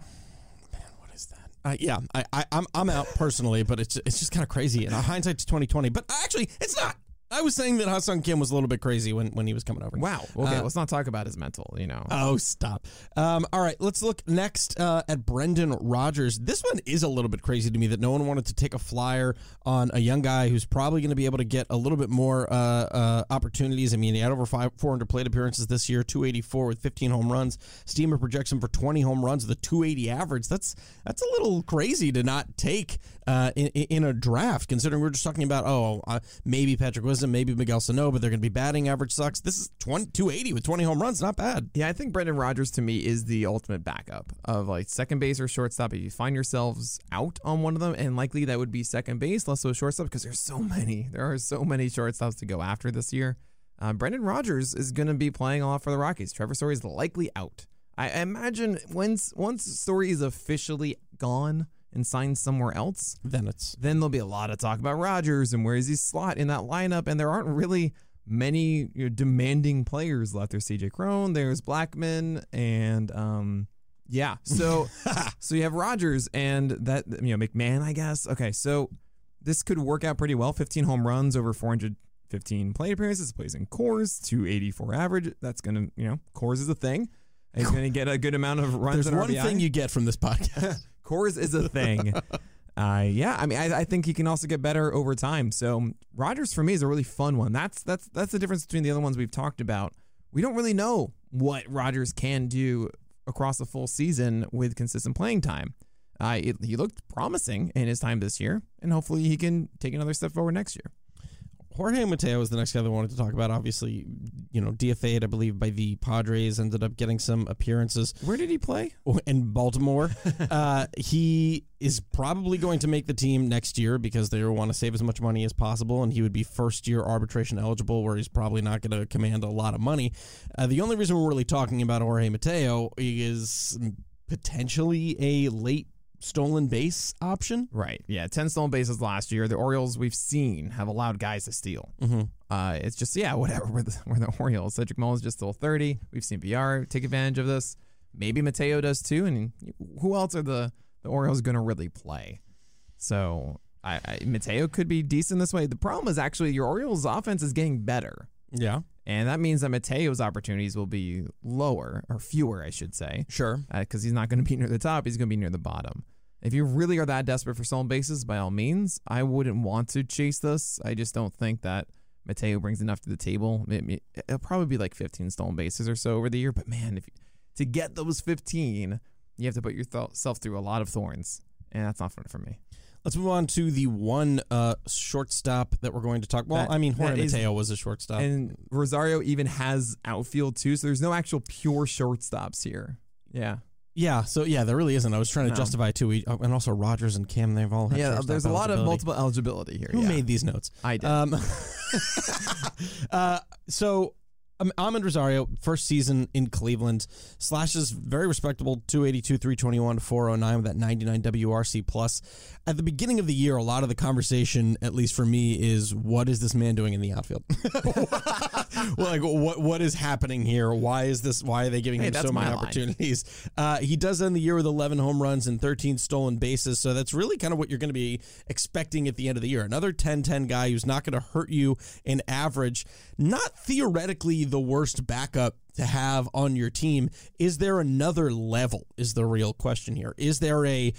Man, what is that? Uh, yeah, I, I, I'm I'm out [laughs] personally, but it's it's just kind of crazy. And hindsight's twenty twenty, but actually, it's not. I was saying that Ha-Seong Kim was a little bit crazy when, when he was coming over. Wow. Okay, Uh, let's not talk about his mental. You know. Oh, stop. Um, all right, let's look next uh, at Brendan Rodgers. This one is a little bit crazy to me that no one wanted to take a flyer on a young guy who's probably going to be able to get a little bit more uh, uh, opportunities. I mean, he had over five, 400 plate appearances this year, 284 with 15 home runs. Steamer projects him for 20 home runs with a 280 average. That's that's a little crazy to not take uh, in, in a draft, considering we're just talking about, oh, uh, maybe Patrick Wisdom, maybe Miguel Sano, but they're going to be batting average sucks. This is 20, 280 with 20 home runs. Not bad. Yeah, I think Brendan Rodgers to me is the ultimate backup of like second base or shortstop. If you find yourselves out on one of them, and likely that would be second base, less so shortstop, because there's so many. There are so many shortstops to go after this year. Uh, Brendan Rodgers is going to be playing a lot for the Rockies. Trevor Story is likely out. I imagine once once Story is officially gone and signed somewhere else, Then it's then there'll be a lot of talk about Rodgers and where is he slot in that lineup. And there aren't really many you know, demanding players left. There's CJ Cron, there's Blackmon, and um, yeah. So [laughs] so you have Rodgers and that you know McMahon, I guess. Okay, so this could work out pretty well. 15 home runs over 415 plate appearances. Plays in Coors, 284 average. That's gonna you know Coors is a thing. He's [laughs] gonna get a good amount of runs. there's one RBI. thing you get from this podcast. [laughs] Coors is a thing. [laughs] uh, yeah, I mean, I, I think he can also get better over time. So Rodgers for me is a really fun one. That's that's that's the difference between the other ones we've talked about. We don't really know what Rodgers can do across a full season with consistent playing time. Uh, it, he looked promising in his time this year, and hopefully he can take another step forward next year. Jorge Mateo is the next guy that I wanted to talk about. Obviously, you know, DFA'd, I believe, by the Padres, ended up getting some appearances Where did he play? [laughs] in Baltimore. [laughs] uh, he is probably going to make the team next year because they want to save as much money as possible, and he would be first year arbitration eligible, where he's probably not going to command a lot of money. Uh, the only reason we're really talking about Jorge Mateo is potentially a late stolen base option. Right. Yeah. 10 stolen bases last year. The Orioles we've seen have allowed guys to steal. Mm-hmm. Uh, it's just, yeah, [laughs] whatever. We're the, we're the Orioles. Cedric Mullins just stole 30. We've seen VR take advantage of this. Maybe Mateo does too. And who else are the, the Orioles going to really play? So I, I, Mateo could be decent this way. The problem is actually your Orioles offense is getting better. Yeah, And that means that Mateo's opportunities will be lower or fewer, I should say sure. Uh, because he's not going to be near the top. He's going to be near the bottom. If you really are that desperate for stolen bases, by all means, I wouldn't want to chase this. I just don't think that Mateo brings enough to the table. It, will probably be like 15 stolen bases or so over the year. But man, if you, to get those 15, you have to put yourself through a lot of thorns, and that's not fun for me. Let's move on to the one uh, shortstop that we're going to talk. Well, That- I mean, Jorge that is- Mateo was a shortstop. And Rosario even has outfield too, so there's no actual pure shortstops here. Yeah. Yeah, so yeah, there really isn't. I was trying to No. justify too. And also Rodgers and Cam, they've all had Yeah, there's a lot of multiple eligibility here. Who yeah. made these notes? I did. Um, [laughs] uh, so um, Amed Rosario, first season in Cleveland, slashes very respectable 282, 321, 409 with that 99 WRC plus. At the beginning of the year, a lot of the conversation, at least for me, is what is this man doing in the outfield? [laughs] well, like what what is happening here? Why is this? Why are they giving Hey, him so many opportunities? [laughs] Uh, he does end the year with 11 home runs and 13 stolen bases, so that's really kind of what you're going to be expecting at the end of the year. Another 10-10 guy who's not going to hurt you in average. Not theoretically the worst backup to have on your team. Is there another level? Is the real question here? Is there a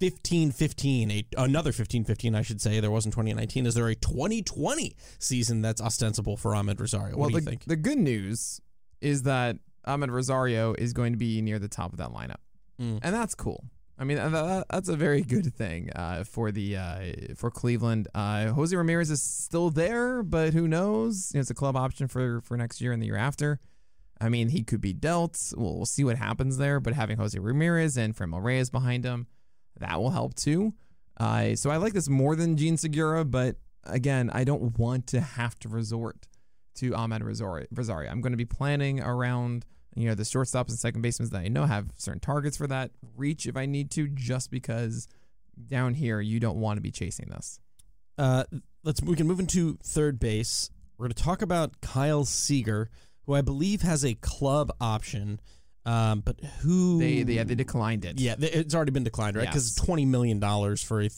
15 15, a, another 15 15, I should say. There wasn't 2019. Is there a 2020 season that's ostensible for Amed Rosario? What well, do you the, think? the good news is that Amed Rosario is going to be near the top of that lineup, Mm. and that's cool. I mean, that- that, that's a very good thing uh, for the uh, for Cleveland. Uh, Jose Ramirez is still there, but who knows? You know, it's a club option for for next year and the year after. I mean, he could be dealt. We'll, we'll see what happens there. But having Jose Ramirez and Franmil Reyes behind him, that will help too. So I like this more than Jean Segura, but again, I don't want to have to resort to Amed. Rosario. I'm going to be planning around you know the shortstops and second basemen that I know have certain targets for that reach if I need to, just because down here you don't want to be chasing this. Uh, let's we can move into third base. We're going to talk about Kyle Seager, who I believe has a club option, um, but who They they, yeah, they declined it. yeah, th- it's already been declined, right? Because Yes. twenty million dollars for a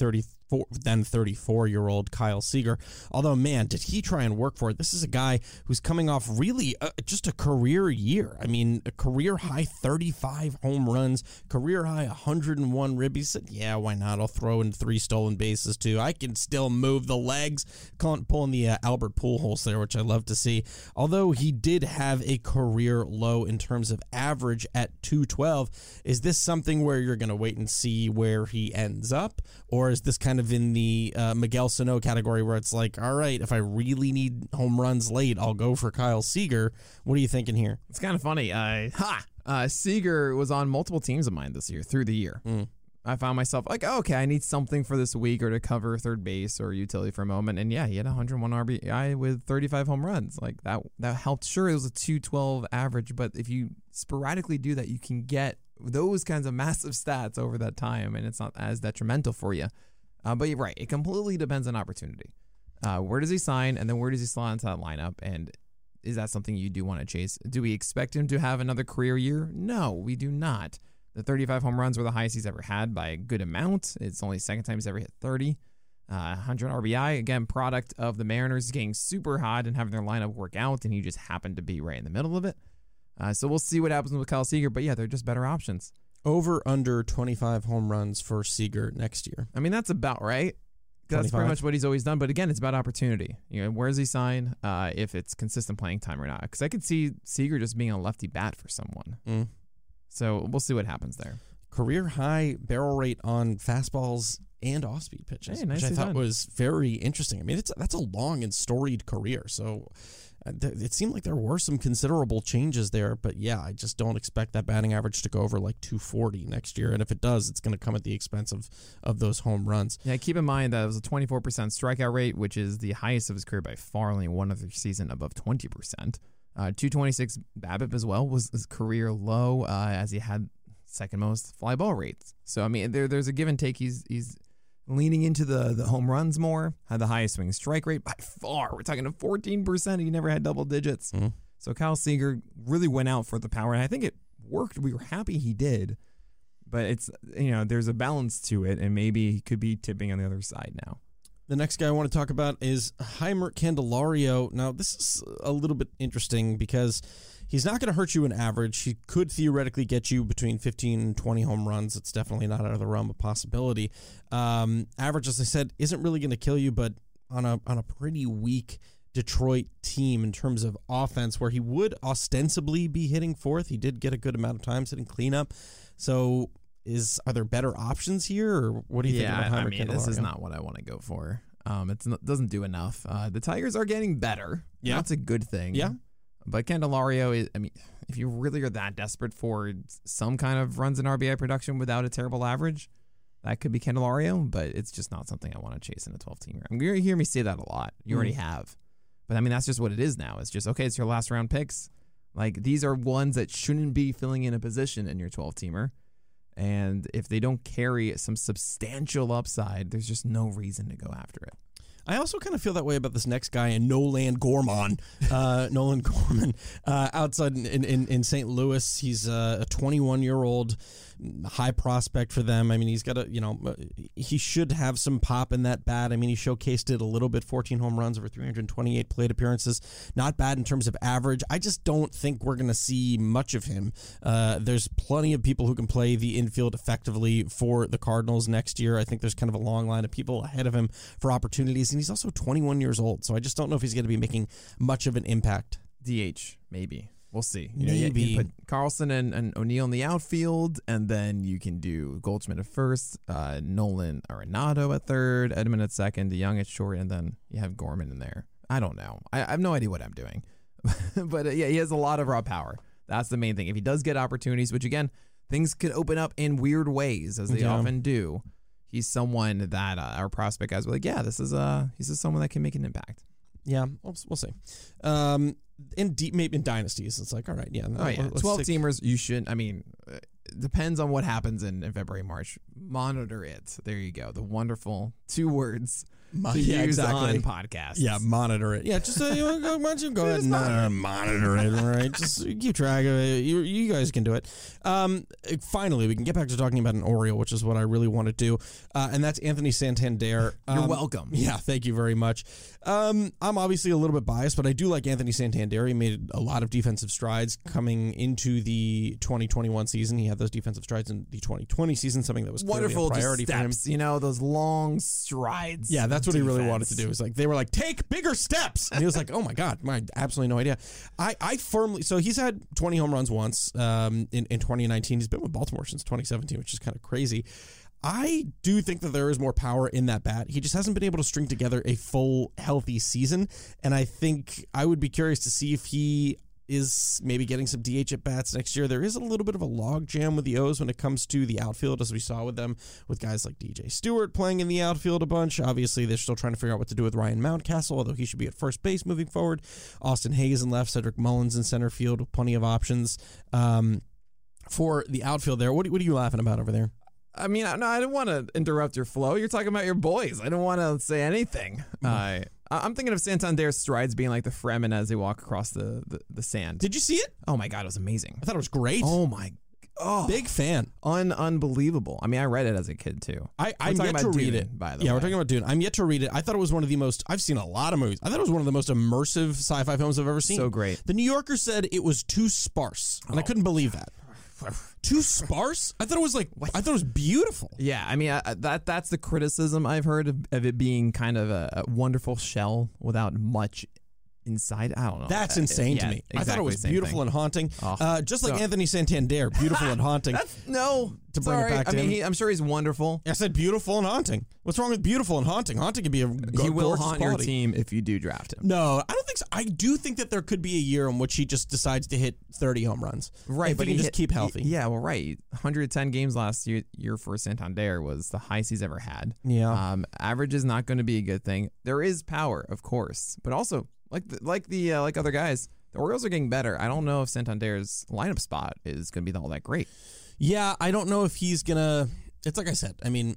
thirty-four then thirty-four year old Kyle Seager. Although, man, did he try and work for it? This is a guy who's coming off really uh, just a career year. I mean, a career high thirty-five home runs, career high one hundred and one ribbies. Said, yeah, why not? I'll throw in three stolen bases too. I can still move the legs. Calling- Pulling the uh, Albert Pujols there, which I love to see. Although he did have a career low in terms of average at 212, is this something where you're going to wait and see where he ends up? Or is this kind of in the uh, Miguel Sano category where it's like, all right, if I really need home runs late, I'll go for Kyle Seager? What are you thinking here? It's kind of funny. Uh, ha! Uh, Seager was on multiple teams of mine this year through the year. Mm. I found myself like, oh, okay, I need something for this week or to cover third base or utility for a moment. And yeah, he had 101 RBI with 35 home runs. Like that, that helped. Sure, it was a 212 average, but if you sporadically do that, you can get those kinds of [laughs] massive stats over that time, and it's not as detrimental for you. Uh, but you're right; it completely depends on opportunity. Uh, where does he sign, and then where does he slot into that lineup? And is that something you do want to chase? Do we expect him to have another career year? No, we do not. The 35 home runs were the highest he's ever had by a good amount. It's only second time he's ever hit 30. Uh, 100 RBI, again, product of the Mariners getting super hot and having their lineup work out, and he just happened to be right in the middle of it. Uh, so we'll see what happens with Kyle Seager, but yeah, they're just better options. Over under 25 home runs for Seager next year. I mean, that's about right. That's 25. pretty much what he's always done. But again, it's about opportunity. You know, where does he sign? Uh, if it's consistent playing time or not? Because I could see Seager just being a lefty bat for someone. Mm. So we'll see what happens there. career high barrel rate on fastballs and off speed pitches, Hey, which I thought done. was very interesting. I mean, it's that's a long and storied career, so it seemed like there were some considerable changes there. But yeah, I just don't expect that batting average to go over like 240 next year, and if it does, it's going to come at the expense of of those home runs. Yeah, keep in mind that it was a 24% strikeout rate, which is the highest of his career by far. Only one other season above 20%. Uh, 226 BABIP as well was his career low, uh, as he had second most fly ball rates. So I mean, there there's a give and take. He's he's leaning into the the home runs more. Had the highest swing strike rate by far. We're talking to 14%. He never had double digits. Mhm. So Kyle Seager really went out for the power, and I think it worked. We were happy he did. But it's you know there's a balance to it, and maybe he could be tipping on the other side now. The next guy I want to talk about is Jeimer Candelario. Now, this is a little bit interesting because he's not going to hurt you in average. He could theoretically get you between 15 and 20 home runs. It's definitely not out of the realm of possibility. Um, average, as I said, isn't really going to kill you, but on a on a pretty weak Detroit team in terms of offense, where he would ostensibly be hitting fourth, he did get a good amount of times hitting cleanup. So. Is are there better options here, or what do you think yeah, about Jeimer I mean, this is not what I want to go for. Um, it's not, doesn't do enough. Uh, the Tigers are getting better. Yeah. that's a good thing. Yeah. But Candelario is, I mean, if you really are that desperate for some kind of runs in RBI production without a terrible average, that could be Candelario, but it's just not something I want to chase in a 12 teamer. I'm going hear me say that a lot. You already have. But I mean, that's just what it is now. It's just, okay, it's your last round picks. Like these are ones that shouldn't be filling in a position in your 12 teamer. And if they don't carry some substantial upside, there's just no reason to go after it. I also kind of feel that way about this next guy in Nolan Gorman, uh, [laughs] Nolan Gorman, uh, outside in, in, in St. Louis. He's uh, a 21 year old high prospect for them. I mean, he's got a, you know, uh, he should have some pop in that bat. I mean, he showcased it a little bit 14 home runs over 328 plate appearances. Not bad in terms of average. I just don't think we're going to see much of him. Uh, there's plenty of people who can play the infield effectively for the Cardinals next year. I think there's kind of a long line of people ahead of him for opportunities, and he's also 21 years old. So I just don't know if he's going to be making much of an impact. DH, maybe. We'll see. You know, you- Maybe. you put Carlson and, and O'Neill in the outfield, and then you can do Goldschmidt at first, uh, Nolan Arenado at third, Edman at second, DeJong at short, and then you have Gorman in there. I don't know. I, I have no idea what I'm doing. [laughs] but uh, yeah, he has a lot of raw power. That's the main thing. If he does get opportunities, which again, things could open up in weird ways, as they Yeah. often do. He's someone that uh, our prospect guys were like, yeah, this is uh, he's just someone that can make an impact. Yeah, we'll, we'll see. Um, in deep, maybe in dynasties, it's like, all right, yeah, Oh yeah, twelve take- teamers. You shouldn't. I mean, uh, depends on what happens in, in February, March. Monitor it. There you go. The wonderful two words Mo- to [laughs] yeah, use exactly. on podcasts. Yeah, monitor it. Yeah, just uh, you wanna go, why don't you go ahead [laughs] and uh, monitor it, all right? Just keep track of it. You, you guys can do it. Um, finally, we can get back to talking about an Oriole, which is what I really want to do, uh, and that's Anthony Santander. You're Um, welcome. Yeah, thank you very much. Um, I'm obviously a little bit biased, but I do like Anthony Santander. He made a lot of defensive strides coming into the 2021 season. He had those defensive strides in the 2020 season, something that was Wonderful priority just for him. steps. You know those long strides. Yeah, that's what he really wanted to do. It was like they were like, take bigger steps. And he was like, oh my God, my absolutely no idea. I, I firmly so he's had 20 home runs once um, in, in 2019. He's been with Baltimore since 2017, which is kind of crazy. I do think that there is more power in that bat. He just hasn't been able to string together a full healthy season. And I think I would be curious to see if he is maybe getting some DH at bats next year. There is a little bit of a log jam with the O's when it comes to the outfield, as we saw with them with guys like DJ Stewart playing in the outfield a bunch. Obviously, they're still trying to figure out what to do with Ryan Mountcastle, although he should be at first base moving forward. Austin Hays in left, Cedric Mullins in center field with plenty of options. Um, for the outfield there, what, what are you laughing about over there? I mean, no, I didn't want to interrupt your flow. You're talking about your boys. I don't want to say anything. Mm. I I'm thinking of Santander's strides being like the Fremen as they walk across the, the, the sand. Did you see it? oh my god, it was amazing. I thought it was great. Oh my, oh, Big fan. un unbelievable. I mean, I read it as a kid too. I, I'm yet to read Dune, it. by the way. yeah, we're talking about Dune. I'm yet to read it. I thought it was one of the most. I've seen a lot of movies. I thought it was one of the most immersive sci-fi films I've ever seen. So great. The New Yorker said it was too sparse, and I oh. couldn't believe that. [laughs] too sparse? I thought it was like. I thought it was beautiful. Yeah, I mean I- that that's the criticism I've heard of, of it being kind of a, a wonderful shell without much inside. I don't know. That's insane yeah, to me. I thought it was beautiful thing. and haunting, Oh, uh, just like Anthony Santander, beautiful and [laughs] haunting. no To bring it sorry. back I mean, he, I'm sure he's wonderful. I said beautiful and haunting. What's wrong with beautiful and haunting? Haunting could be a go- he will haunt quality. your team if you do draft him. No, I don't think so. I do think that there could be a year in which he just decides to hit 30 home runs. Right, but he can just hit- keep healthy. Yeah, well, right. 110 games last year, year for Santander was the highest he's ever had. Yeah. Um, average is not going to be a good thing. There is power, of course, but also like the, like the uh, like other guys, the Orioles are getting better. I don't know if Santander's lineup spot is going to be all that great. Yeah, I don't know if he's gonna. It's like I said. I mean,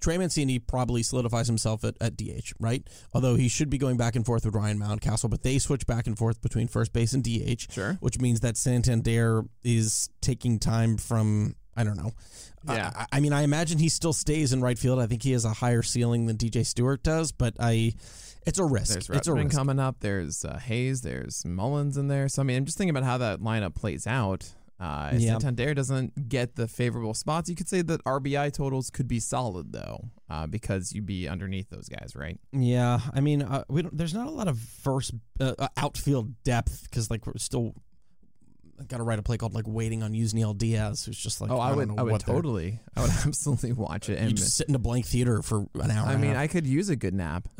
Trey Mancini probably solidifies himself at, at DH, right? Although he should be going back and forth with Ryan Mountcastle, but they switch back and forth between first base and DH. Sure. Which means that Santander is taking time from. I don't know. Yeah. I, I mean, I imagine he still stays in right field. I think he has a higher ceiling than DJ Stewart does, but I. It's a risk. There's it's a risk. coming up. There's uh, Hays. There's Mullins in there. So I mean, I'm just thinking about how that lineup plays out. Uh, Yeah. Santander doesn't get the favorable spots. You could say that RBI totals could be solid though, uh, because you'd be underneath those guys, right? Yeah, I mean, uh, we don't, there's not a lot of first uh, uh, outfield depth because like we're still got to write a play called like waiting on Yusniel Diaz, who's just like oh, I, don't would, know I would totally, I would [laughs] absolutely watch it. You And just sit in a blank theater for an hour. I mean. I could use a good nap. [laughs]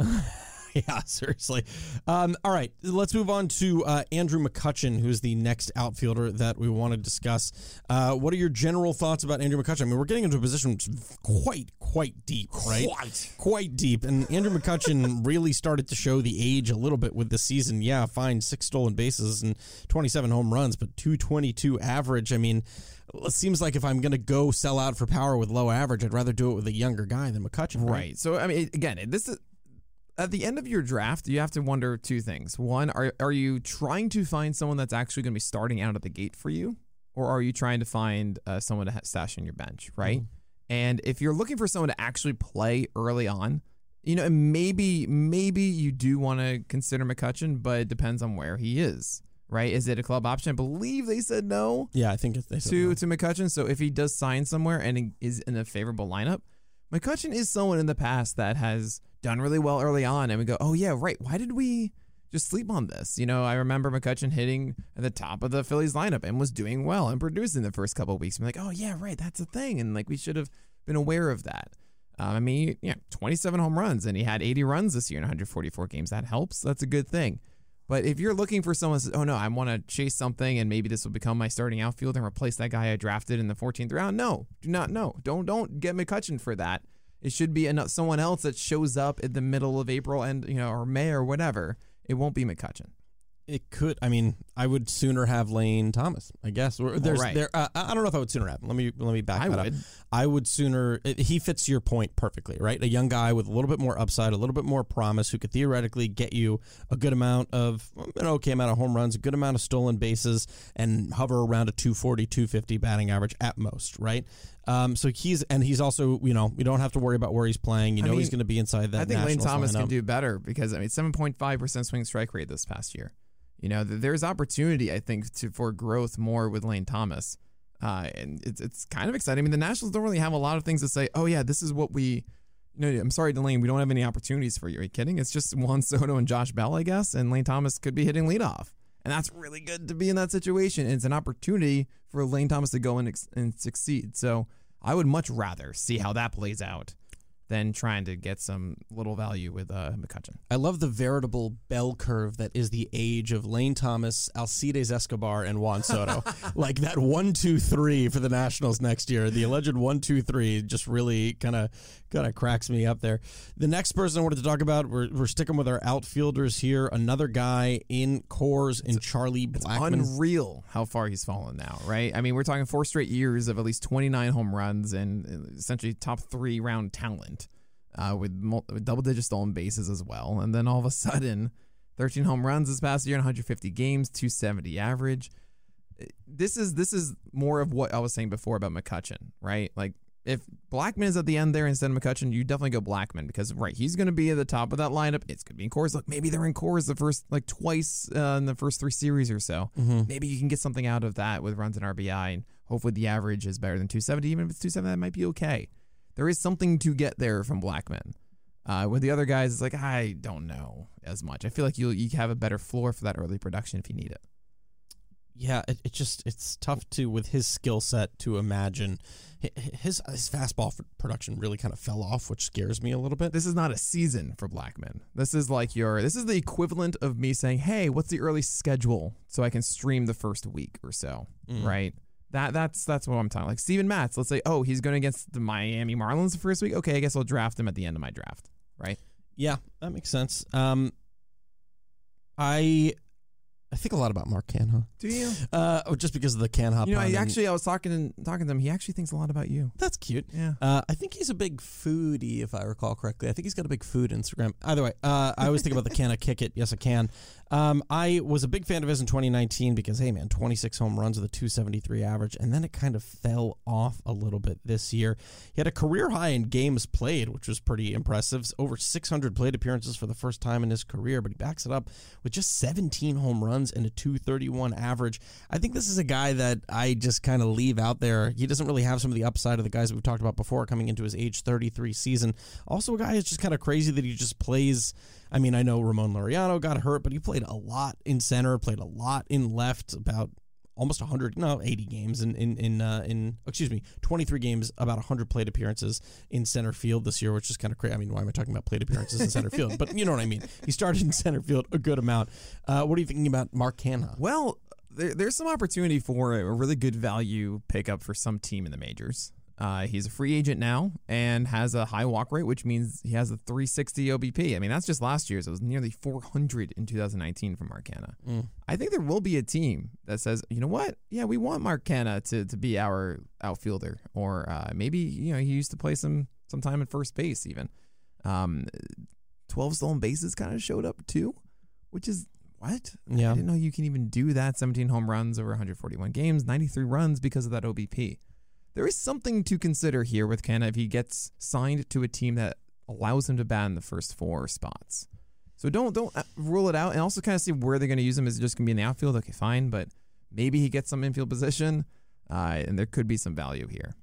[laughs] yeah, seriously. Um, all right, let's move on to uh, Andrew McCutchen, who's the next outfielder that we want to discuss. Uh, what are your general thoughts about Andrew McCutchen? I mean, we're getting into a position quite, quite deep, right? Quite. Quite deep. And Andrew McCutchen [laughs] really started to show the age a little bit with the season. Yeah, fine, six stolen bases and 27 home runs, but 222 average. I mean, it seems like if I'm going to go sell out for power with low average, I'd rather do it with a younger guy than McCutchen. Right. Right. So I mean, again, this is at the end of your draft. You have to wonder two things. One, are are you trying to find someone that's actually going to be starting out at the gate for you, or are you trying to find uh, someone to stash on your bench? Right. And if you're looking for someone to actually play early on, you know, maybe maybe you do want to consider McCutchen, but it depends on where he is. Right? Is it a club option? I believe they said no Yeah, I think it's they said to no. to McCutchen. So if he does sign somewhere and is in a favorable lineup, McCutchen is someone in the past that has done really well early on, and we go, oh yeah, right. Why did we just sleep on this? You know, I remember McCutchen hitting at the top of the Phillies lineup and was doing well and producing the first couple of weeks. I'm like, oh yeah, right, that's a thing, and like we should have been aware of that. Um, I mean, yeah, 27 home runs, and he had 80 runs this year in 144 games. That helps. That's a good thing. But if you're looking for someone, says, oh no, I want to chase something, and maybe this will become my starting outfield and replace that guy I drafted in the 14th round, no, do not, no, don't, don't get McCutchen for that. It should be ano- someone else that shows up in the middle of April and you know, or May or whatever. It won't be McCutchen. It could. I mean, I would sooner have Lane Thomas. I guess. Or there's right. there. Uh, I don't know if I would sooner have. Let me let me back I that would. up. I would sooner. He fits your point perfectly, right? A young guy with a little bit more upside, a little bit more promise, who could theoretically get you a good amount of an okay amount of home runs, a good amount of stolen bases, and hover around a 240, 250 batting average at most, right? Um, so he's and he's also you know you don't have to worry about where he's playing. You I know he's going to be inside that. I think Lane Thomas lineup. can do better because I mean, 7.5 percent swing strike rate this past year. You know, th- there's opportunity I think to for growth more with Lane Thomas, uh, and it's it's kind of exciting. I mean, the Nationals don't really have a lot of things to say. Oh yeah, this is what we. No, I'm sorry, Delane. We don't have any opportunities for you. Are you kidding? It's just Juan Soto and Josh Bell, I guess, and Lane Thomas could be hitting leadoff, and that's really good to be in that situation. It's an opportunity for Lane Thomas to go and, and succeed. So I would much rather see how that plays out than trying to get some little value with uh, McCutchen. I love the veritable bell curve that is the age of Lane Thomas, Alcides Escobar, and Juan Soto. [laughs] like that one, two, three for the Nationals next year. The alleged one, two, three just really kind of kind of cracks me up there. The next person I wanted to talk about, we're, we're sticking with our outfielders here. Another guy in Coors in Charlie Blackmon. Unreal how far he's fallen now, right? I mean, we're talking four straight years of at least 29 home runs and uh, essentially top three round talent uh, with, mul- with double digit stolen bases as well. And then all of a sudden, 13 home runs this past year in 150 games, 270 average. This is this is more of what I was saying before about McCutchen, right? Like if Blackmon is at the end there instead of McCutchen, you definitely go Blackmon because right, he's going to be at the top of that lineup. It's going to be in Coors. Look, maybe they're in Coors the first like twice uh, in the first three series or so. Maybe you can get something out of that with runs and RBI, and hopefully the average is better than 270. Even if it's 270, that might be okay. There is something to get there from Blackmon. Uh, with the other guys, it's like I don't know as much. I feel like you you have a better floor for that early production if you need it. Yeah, it, it just it's tough to with his skill set to imagine his his fastball production really kind of fell off, which scares me a little bit. This is not a season for Blackmon. This is like your this is the equivalent of me saying, "Hey, what's the early schedule so I can stream the first week or so?" Right? That that's that's what I'm talking. Like Steven Matz, let's say, "Oh, he's going against the Miami Marlins the first week. Okay, I guess I'll draft him at the end of my draft." Right? Yeah, that makes sense. Um, I I think a lot about Mark Canha, Do you? uh, oh, just because of the can hop. You know, I actually I was talking talking to him. He actually thinks a lot about you. that's cute. Yeah. Uh, I think he's a big foodie, if I recall correctly. I think he's got a big food Instagram. Either way, uh, I always think about the can I kick it. Yes, I can. Um, I was a big fan of his in 2019 because, hey, man, 26 home runs with a 273 average, and then it kind of fell off a little bit this year. He had a career high in games played, which was pretty impressive. Over 600 plate appearances for the first time in his career, but he backs it up with just 17 home runs and a 231 average. I think this is a guy that I just kind of leave out there. He doesn't really have some of the upside of the guys we've talked about before coming into his age 33 season. Also, a guy who's just kind of crazy that he just plays. I mean, I know Ramon Laureano got hurt, but he played a lot in center, played a lot in left, about almost 100, no, 80 games in in in, uh, in excuse me, 23 games, about 100 plate appearances in center field this year, which is kind of crazy. I mean, why am I talking about plate appearances in center field? But you know what I mean. He started in center field a good amount. Uh, what are you thinking about Mark Canha? Well, there, there's some opportunity for a really good value pickup for some team in the majors. Uh, he's a free agent now and has a high walk rate, which means he has a 360 OBP. I mean, that's just last year's. It was nearly 400 in 2019 from Mark Canha. Mm. I think there will be a team that says, you know what? Yeah, we want Mark Canha to, to be our outfielder, or uh, maybe you know he used to play some some time at first base even. Um, 12 stolen bases kind of showed up too, which is what? Yeah. I didn't know you can even do that. 17 home runs over 141 games, 93 runs because of that OBP. There is something to consider here with Canha if he gets signed to a team that allows him to bat in the first four spots. So don't don't uh, rule it out, and also kind of see where they're going to use him. Is it just going to be in the outfield? Okay, fine, but maybe he gets some infield position, uh, and there could be some value here.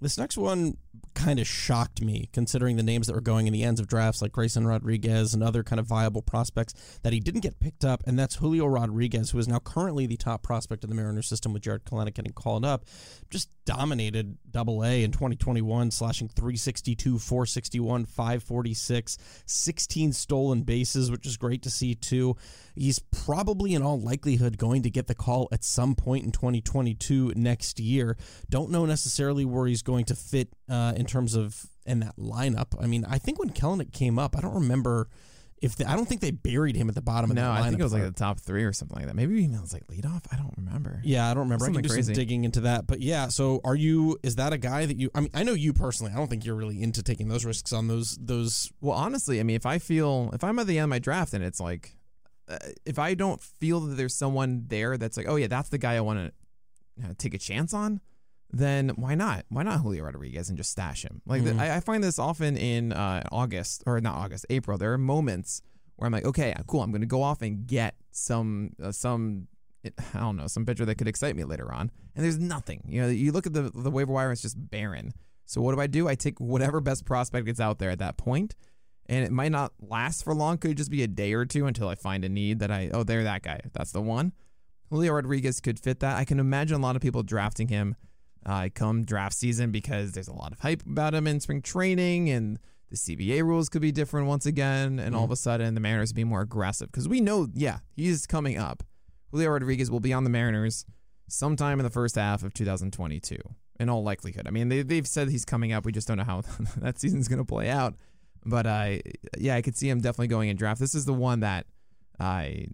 This next one kind of shocked me, considering the names that were going in the ends of drafts, like Grayson Rodriguez and other kind of viable prospects, that he didn't get picked up, and that's Julio Rodriguez, who is now currently the top prospect in the Mariners system with Jarred Kelenic getting called up. Just dominated Double A in 2021, slashing 362, 461, 546, 16 stolen bases, which is great to see too. He's probably in all likelihood going to get the call at some point in 2022 next year. Don't know necessarily where he's going to fit uh, in terms of in that lineup. I mean, I think when Kelenic came up, I don't remember if they, I don't think they buried him at the bottom of No, the lineup. I think it was like the top three or something like that. Maybe even it was like leadoff. I don't remember. yeah, I don't remember. I can do crazy. some digging into that. But yeah, so are you? Is that a guy that you? I mean, I know you personally. I don't think you're really into taking those risks on those those. Well, honestly, I mean, if I feel if I'm at the end of my draft and it's like, uh, if I don't feel that there's someone there that's like, oh yeah, that's the guy I want to take a chance on, then why not? Why not Julio Rodriguez and just stash him? Like the- Mhm. I, I find this often in uh, August or not August, April. There are moments where I'm like, okay, cool, I'm going to go off and get some uh, some. I don't know some pitcher that could excite me later on, and there's nothing. You know, you look at the the waiver wire; it's just barren. So what do I do? I take whatever best prospect gets out there at that point, and it might not last for long. Could just be a day or two until I find a need that I oh they're that guy. That's the one. Julio Rodriguez could fit that. I can imagine a lot of people drafting him uh, come draft season because there's a lot of hype about him in spring training and the CBA rules could be different once again. And all of a sudden the Mariners be more aggressive because we know, yeah, he's coming up. Julio Rodriguez will be on the Mariners sometime in the first half of 2022 in all likelihood. I mean, they, they've said he's coming up. We just don't know how [laughs] that season's going to play out. But uh, yeah, I could see him definitely going in draft. This is the one that I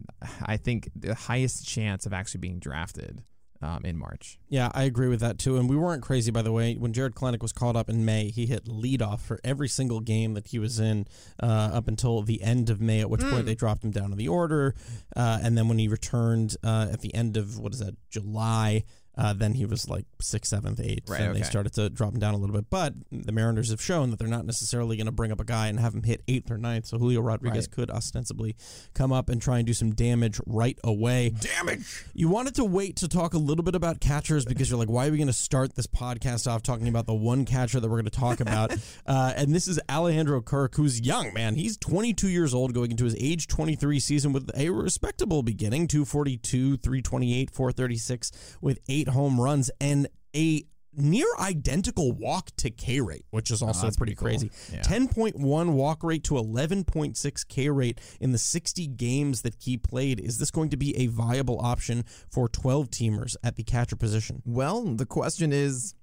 I think the highest chance of actually being drafted um, in March. Yeah, I agree with that too. And we weren't crazy, by the way. When Jarred Kelenic was called up in May, he hit leadoff for every single game that he was in uh, up until the end of May, at which point they dropped him down in the order. Uh, and then when he returned uh, at the end of, what is that, July, uh, then he was like sixth, seventh, eighth, Right, and they started to drop him down a little bit. But the Mariners have shown that they're not necessarily going to bring up a guy and have him hit eighth or ninth. So Julio Rodriguez Right. could ostensibly come up and try and do some damage right away. Damage. You wanted to wait to talk a little bit about catchers because you're like, why are we going to start this podcast off talking about the one catcher that we're going to talk about? [laughs] uh, and this is Alejandro Kirk, who's young, man. He's 22 years old, going into his age 23 season with a respectable beginning 242, 328, 436, with eight home runs and a near identical walk to K rate, which is oh, also that's pretty pretty cool. crazy. Yeah. 10.1 walk rate to 11.6 K rate in the 60 games that he played. Is this going to be a viable option for 12 teamers at the catcher position? Well, the question is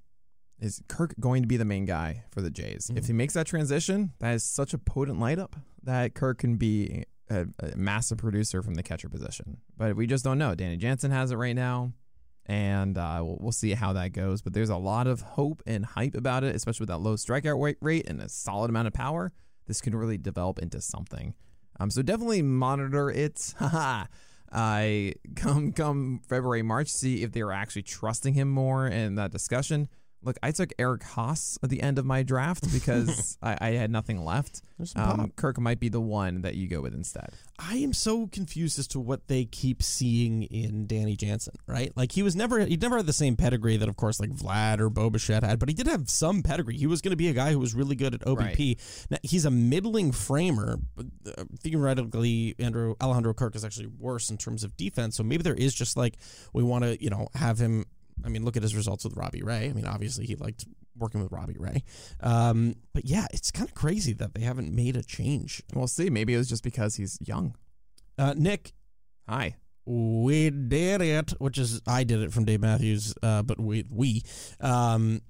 is Kirk going to be the main guy for the Jays? If mm-hmm. he makes that transition, that is such a potent lineup that Kirk can be a, a massive producer from the catcher position. But we just don't know. Danny Jansen has it right now, and uh, we'll, we'll see how that goes. But there's a lot of hope and hype about it, especially with that low strikeout rate- and a solid amount of power. This could really develop into something. Um, so definitely monitor it. [laughs] I come come February March see if they are actually trusting him more in that discussion. Look, I took Eric Haase at the end of my draft [laughs] because I, I had nothing left. There's some pop. Um, Kirk might be the one that you go with instead. I am so confused as to what they keep seeing in Danny Jansen, right? Like he was never he never had the same pedigree that of course like Vlad or Bo Bichette had, but he did have some pedigree. He was going to be a guy who was really good at OBP. Now, he's a middling framer, but uh, theoretically Andrew Alejandro Kirk is actually worse in terms of defense. So maybe there is just like we want to, you know, have him I mean, look at his results with Robbie Ray. I mean, obviously he liked working with Robbie Ray. Um, but yeah, it's kind of crazy that they haven't made a change. We'll see. Maybe it was just because he's young. Uh, Nick, Hi. we did it, which is I did it from Dave Matthews, uh, but we we um,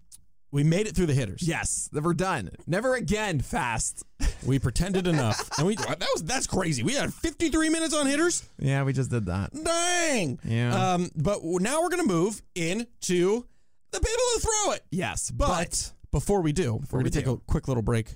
we made it through the hitters. Yes, we're done. Never again. Fast. We pretended enough, and we that was that's crazy. We had 53 minutes on hitters. Yeah, we just did that. Dang. Yeah. Um, but now we're gonna move into the people who throw it. yes, But, before we do, we're we going to take a quick little break.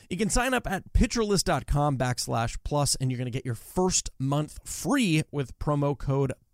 You can sign up at pitcherlist.com backslash plus, and you're going to get your first month free with promo code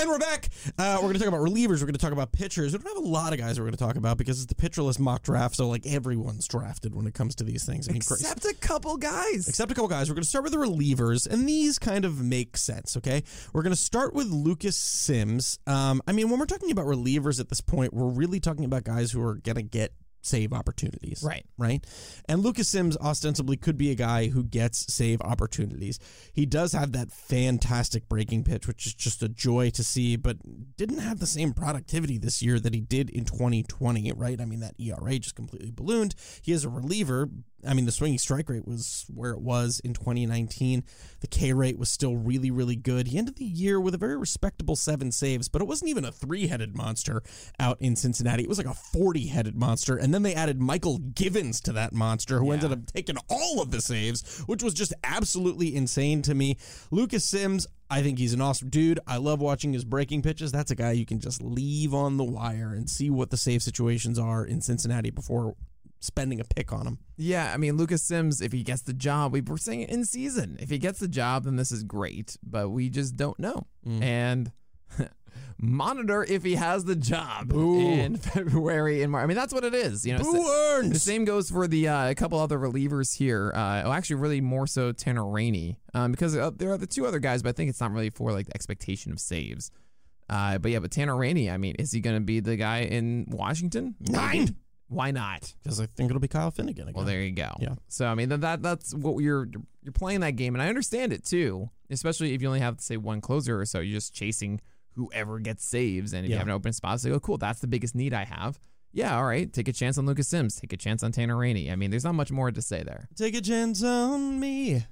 And we're back. Uh, we're going to talk about relievers. We're going to talk about pitchers. We don't have a lot of guys we're going to talk about because it's the Pitcher List mock draft. So, like, everyone's drafted when it comes to these things. I mean, crazy. except a couple guys. Except a couple guys. We're going to start with the relievers, and these kind of make sense, okay? We're going to start with Lucas Sims. Um, I mean, when we're talking about relievers at this point, we're really talking about guys who are going to get save opportunities. Right. Right. And Lucas Sims ostensibly could be a guy who gets save opportunities. He does have that fantastic breaking pitch, which is just a joy to see, but didn't have the same productivity this year that he did in 2020, right? I mean, that ERA just completely ballooned. He is a reliever. I mean, the swinging strike rate was where it was in 2019. The K rate was still really, really good. He ended the year with a very respectable seven saves, but it wasn't even a three headed monster out in Cincinnati. It was like a 40 headed monster. And then they added Mychal Givens to that monster, who ended up taking all of the saves, which was just absolutely insane to me. Lucas Sims, I think he's an awesome dude. I love watching his breaking pitches. That's a guy you can just leave on the wire and see what the save situations are in Cincinnati before spending a pick on him. Yeah, I mean Lucas Sims, if he gets the job, we were saying it in season. If he gets the job, then this is great, but we just don't know. And [laughs] monitor if he has the job in [laughs] February and March. I mean, that's what it is. You know, Boo sa- earns. the same goes for the uh, a couple other relievers here. Uh, well, actually, really more so Tanner Rainey, um, because uh, there are the two other guys, but I think it's not really for like the expectation of saves. Uh, but yeah, but Tanner Rainey, I mean, is he going to be the guy in Washington? Nine. Why not? Because I think it'll be Kyle Finnegan again. Well, there you go. Yeah. So I mean that, that that's what you're you're playing that game, and I understand it too. Especially if you only have say one closer or so, you're just chasing whoever gets saves, and if you have an open spot, it's like, oh, cool, that's the biggest need I have. Yeah, all right, take a chance on Lucas Sims, take a chance on Tanner Rainey. I mean, there's not much more to say there. Take a chance on me.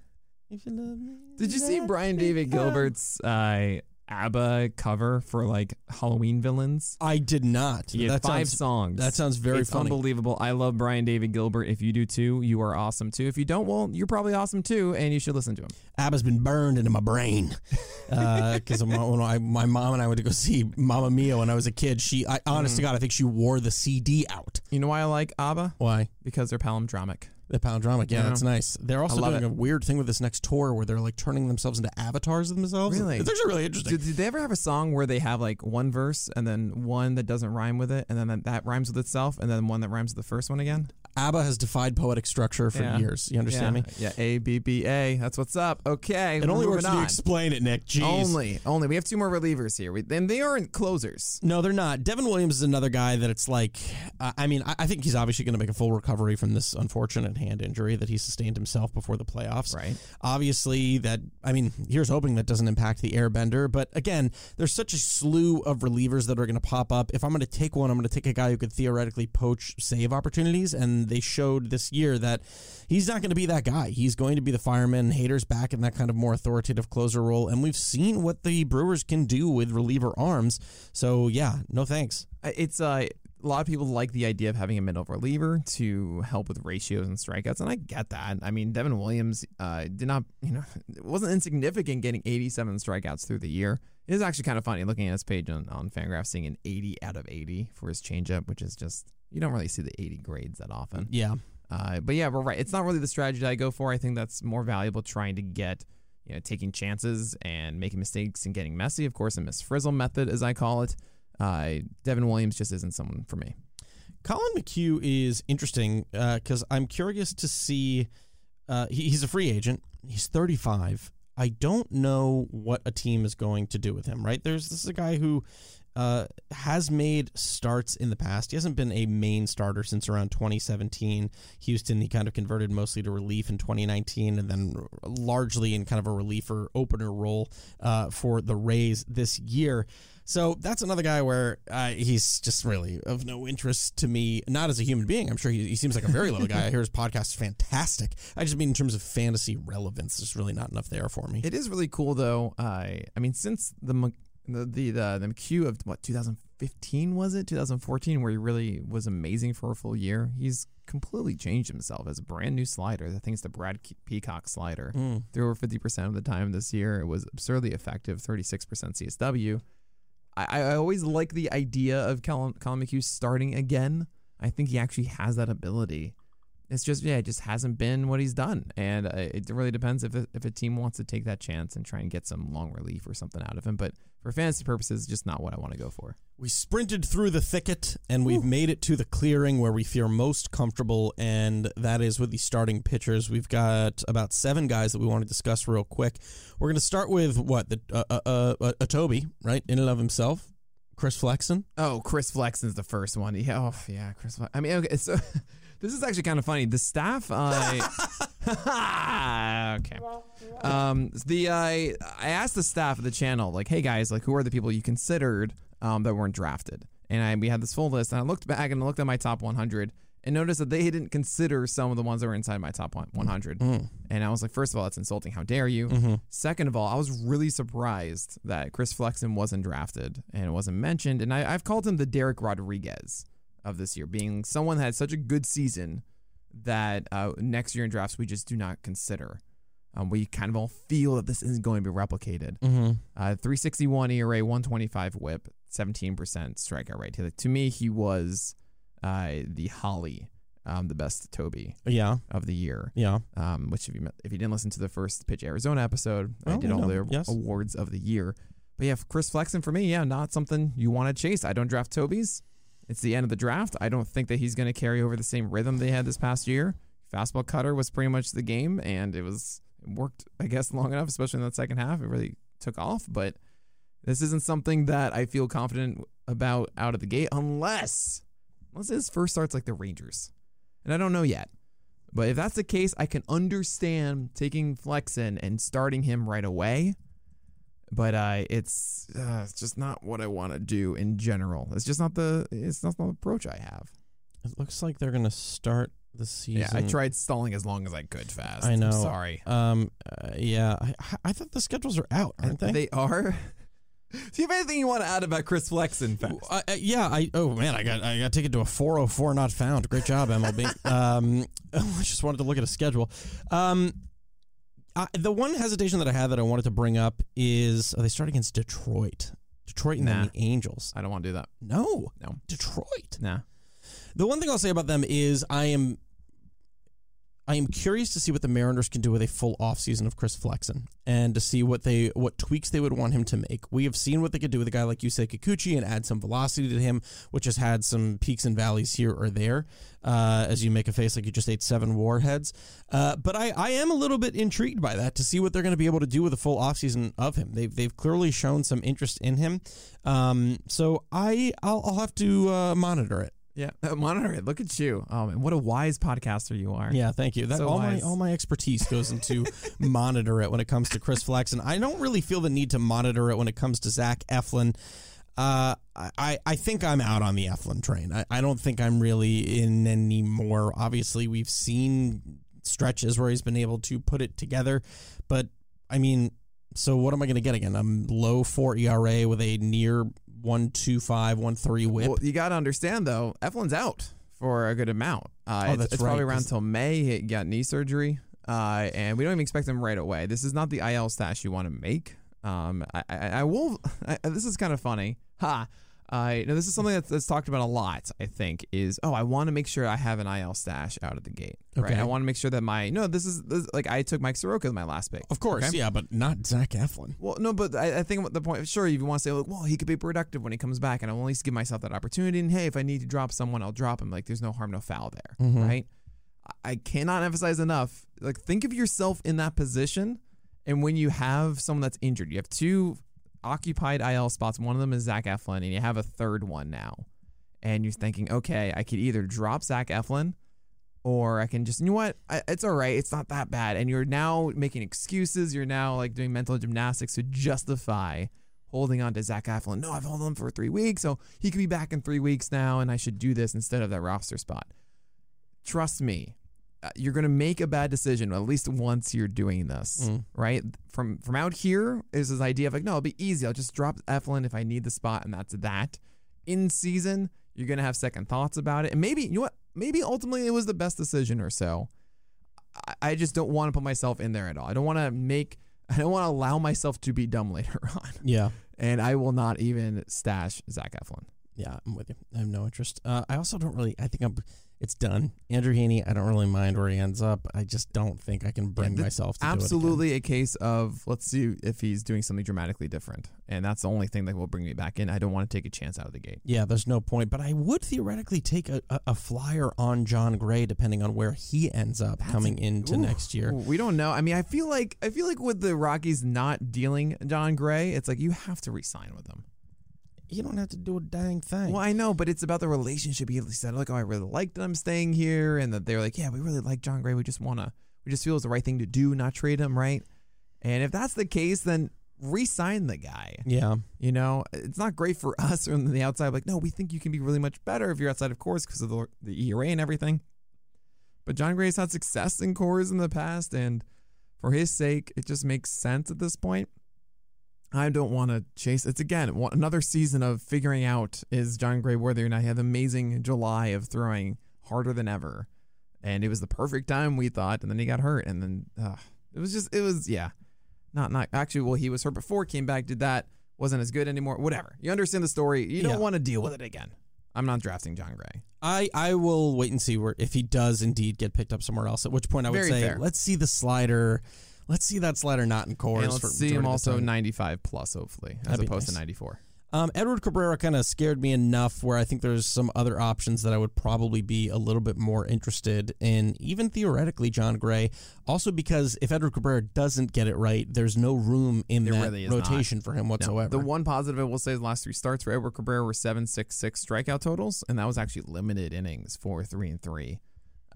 If you love me. Did you see Brian David. Gilbert's uh, ABBA cover for like Halloween villains? I did not. That five sounds, songs. That sounds very it's funny. unbelievable. I love Brian David Gilbert. If you do too, you are awesome too. If you don't, well, you're probably awesome too, and you should listen to him. ABBA's been burned into my brain. [laughs] Because when I, my mom and I went to go see Mamma Mia when I was a kid, she, I, honest Mm. to God, I think she wore the CD out. You know why I like ABBA? Why? Because they're palindromic. The palindromic. Yeah, Yeah. that's nice. They're also doing it. a weird thing with this next tour where they're like turning themselves into avatars of themselves. Really? It's actually really interesting. Did, did they ever have a song where they have like one verse and then one that doesn't rhyme with it, and then that, that rhymes with itself, and then one that rhymes with the first one again? ABBA has defied poetic structure for Yeah. years. You understand yeah. me? Yeah, A B B A. That's what's up. Okay, It only moving works when you explain it, Nick. Jeez. Only, only. We have two more relievers here. We, and they aren't closers. No, they're not. Devin Williams is another guy that it's like, uh, I mean, I, I think he's obviously going to make a full recovery from this unfortunate hand injury that he sustained himself before the playoffs. Right. Obviously, that, I mean, here's hoping that doesn't impact the airbender. But again, there's such a slew of relievers that are going to pop up. If I'm going to take one, I'm going to take a guy who could theoretically poach save opportunities. And they showed this year that he's not going to be that guy. He's going to be the fireman. Hader's back in that kind of more authoritative closer role. And we've seen what the Brewers can do with reliever arms. So, yeah, no thanks. It's uh, a lot of people like the idea of having a middle reliever to help with ratios and strikeouts, and I get that. I mean, Devin Williams uh, did not, you know, [laughs] wasn't insignificant getting 87 strikeouts through the year. It is actually kind of funny looking at his page on, on Fangraphs, seeing an 80 out of 80 for his changeup, which is just you don't really see the 80 grades that often. Yeah. Uh, but yeah, we're right. It's not really the strategy that I go for. I think that's more valuable trying to get, you know, taking chances and making mistakes and getting messy. Of course, a Miss Frizzle method, as I call it. Uh, Devin Williams just isn't someone for me. Collin McHugh is interesting because I'm curious to see. Uh, he, he's a free agent. He's 35. I don't know what a team is going to do with him. Right? There's this is a guy who uh, has made starts in the past. He hasn't been a main starter since around 2017. Houston, he kind of converted mostly to relief in 2019, and then largely in kind of a reliever opener role uh, for the Rays this year. So that's another guy where uh, he's just really of no interest to me, not as a human being. I'm sure he, he seems like a very little guy. I hear his podcast is fantastic. I just mean in terms of fantasy relevance, there's really not enough there for me. It is really cool though. I I mean, since the the the the, the McHugh of what 2015 was it 2014 where he really was amazing for a full year. He's completely changed himself as a brand new slider. I think it's the Brad Peacock slider. Mm. Threw over 50 percent of the time this year. It was absurdly effective. 36 percent CSW. I, I always like the idea of Collin, Collin McHugh starting again. I think he actually has that ability. It's just yeah, it just hasn't been what he's done, and uh, it really depends if a, if a team wants to take that chance and try and get some long relief or something out of him. But for fantasy purposes, just not what I want to go for. We sprinted through the thicket and we've made it to the clearing where we feel most comfortable, and that is with the starting pitchers. We've got about seven guys that we want to discuss real quick. We're going to start with what the uh, uh, uh, uh, a Toby, right, in and of himself, Chris Flexen. Oh, Chris Flexen's the first one. Yeah, oh yeah, Chris. Flex- I mean, okay, so [laughs] this is actually kind of funny. The staff, I [laughs] okay. Um, the uh, I asked the staff of the channel, like, hey guys, like, who are the people you considered um, that weren't drafted? And I, we had this full list, and I looked back and looked at my top 100 and noticed that they didn't consider some of the ones that were inside my top one- 100. And I was like, first of all, that's insulting. How dare you? Second of all, I was really surprised that Chris Flexen wasn't drafted and it wasn't mentioned. And I, I've called him the Dereck Rodriguez of this year, being someone that had such a good season that uh, next year in drafts we just do not consider. Um, we kind of all feel that this isn't going to be replicated. Mm-hmm. Uh, 361 ERA, 125 whip, 17% strikeout rate. To me, he was uh, the Holly, um, the best Toby Yeah, of the year. yeah. Um, which if you if you didn't listen to the first Pitch Arizona episode, I Oh, did all no. the Yes. awards of the year. But yeah, Chris Flexen for me, yeah, not something you want to chase. I don't draft Toby's. It's the end of the draft. I don't think that he's going to carry over the same rhythm they had this past year. Fastball cutter was pretty much the game, and it was it worked, I guess, [laughs] long enough, especially in that second half. It really took off, but this isn't something that I feel confident about out of the gate, unless unless his first starts like the Rangers, and I don't know yet. But if that's the case, I can understand taking Flexen and starting him right away. But uh, it's uh, it's just not what I want to do in general. It's just not the it's not the approach I have. It looks like they're going to start the season. Yeah, I tried stalling as long as I could fast. I know. I'm sorry. Um, uh, yeah, I, I thought the schedules are out, aren't they? They are. Do you have anything you want to add about Chris Flexen? Uh, yeah, I oh man, I got I got taken to a 404 not found. Great job, MLB. [laughs] um, [laughs] I just wanted to look at a schedule. Um, I, the one hesitation that I had that I wanted to bring up is oh, they start against Detroit. Detroit and Nah. then the Angels. I don't want to do that. No, No. Detroit. Nah. The one thing I'll say about them is I am I am curious to see what the Mariners can do with a full offseason of Chris Flexen and to see what they what tweaks they would want him to make. We have seen what they could do with a guy like Yusei Kikuchi and add some velocity to him, which has had some peaks and valleys here or there. Uh, as you make a face like you just ate seven warheads. Uh, but I, I am a little bit intrigued by that to see what they're going to be able to do with a full offseason of him. They've, they've clearly shown some interest in him. Um, so I, I'll, I'll have to uh, monitor it. Yeah, uh, [laughs] monitor it. Look at you. Oh man, what a wise podcaster you are. Yeah, thank you. That So all wise. my all my expertise goes into [laughs] monitor it when it comes to Chris Flex, and I don't really feel the need to monitor it when it comes to Zach Eflin. Uh, I I think I'm out on the Eflin train. I, I don't think I'm really in anymore. Obviously, we've seen stretches where he's been able to put it together, but I mean, so what am I going to get again? I'm low four ERA with a near one two five one three whip. Well, you got to understand though, Eflin's out for a good amount. Uh, Oh, it's, that's it's probably around till May. He got knee surgery, uh, and we don't even expect him right away. This is not the IL stash you want to make. Um, I, I, I will. [laughs] I, this is kind of funny. Ha. Uh, you know, this is something that's, that's talked about a lot. I think is oh, I want to make sure I have an IL stash out of the gate. Right. Okay. I want to make sure that my no, this is this, like I took Mike Soroka as my last pick. of course, Okay? yeah, but not Zach Eflin. Well, no, but I, I think the point. Sure, if you want to say, like, well, he could be productive when he comes back, and I'll at least give myself that opportunity. And hey, if I need to drop someone, I'll drop him. Like, there's no harm, no foul there, Mhm. right? I- I cannot emphasize enough. Like, think of yourself in that position, and when you have someone that's injured, you have two occupied IL spots. One of them is Zach Eflin, and you have a third one now, and you're thinking, okay, I could either drop Zach Eflin or I can just, you know what? I, it's all right. It's not that bad. And you're now making excuses. You're now like doing mental gymnastics to justify holding on to Zach Eflin. No, I've held him for three weeks, so he could be back in three weeks now, and I should do this instead of that roster spot. Trust me, you're going to make a bad decision at least once you're doing this, Mm. right? From from out here is this idea of like, no, it'll be easy. I'll just drop Eflin if I need the spot, and that's that. In season, you're going to have second thoughts about it, and maybe you know what? Maybe ultimately it was the best decision or so. I, I just don't want to put myself in there at all. I don't want to make. [laughs] I don't want to allow myself to be dumb [laughs] later on, Yeah. and I will not even stash Zach Eflin. Yeah, I'm with you. I have no interest. Uh, I also don't really. I think I'm. It's done. Andrew Heaney. I don't really mind where he ends up. I just don't think I can bring th- myself to do it again. Absolutely a case of let's see if he's doing something dramatically different, and that's the only thing that will bring me back in. I don't want to take a chance out of the gate. Yeah, there's no point. But I would theoretically take a, a, a flyer on Jon Gray, depending on where he ends up coming into Ooh, next year. We don't know. I mean, I feel like I feel like with the Rockies not dealing Jon Gray, it's like you have to re-sign with him. You don't have to do a dang thing. Well, I know, but it's about the relationship. He said like, "Oh, I really like that I'm staying here," and that they're like, "Yeah, we really like Jon Gray. We just wanna, we just feel it's the right thing to do, not trade him, right?" And if that's the case, then re-sign the guy. Yeah. You know, it's not great for us on the outside. Like, no, we think you can be really much better if you're outside of course because of the, the ERA and everything. But Jon Gray's had success in Coors in the past, and for his sake, it just makes sense at this point. I don't want to chase. It's again another season of figuring out is Jon Gray worthy or not. He had an amazing July of throwing harder than ever, and it was the perfect time we thought. And then he got hurt, and then uh, it was just it was yeah, not not actually. Well, he was hurt before, came back, did that, wasn't as good anymore. Whatever. You understand the story. You don't Yeah. want to deal with it again. I'm not drafting Jon Gray. I, I will wait and see where if he does indeed get picked up somewhere else. At which point I would Very say fair. let's see the slider. Let's see that slider not in Coors. and let's see him also 95 plus, hopefully, as That'd opposed nice. to 94. Um, Edward Cabrera kind of scared me enough where I think there's some other options that I would probably be a little bit more interested in, even theoretically, Jon Gray. Also, because if Edward Cabrera doesn't get it right, there's no room in There that really is not. rotation for him No, whatsoever. the one positive I will say is the last three starts for Edward Cabrera were seven, six, six strikeout totals, and that was actually limited innings for three and three.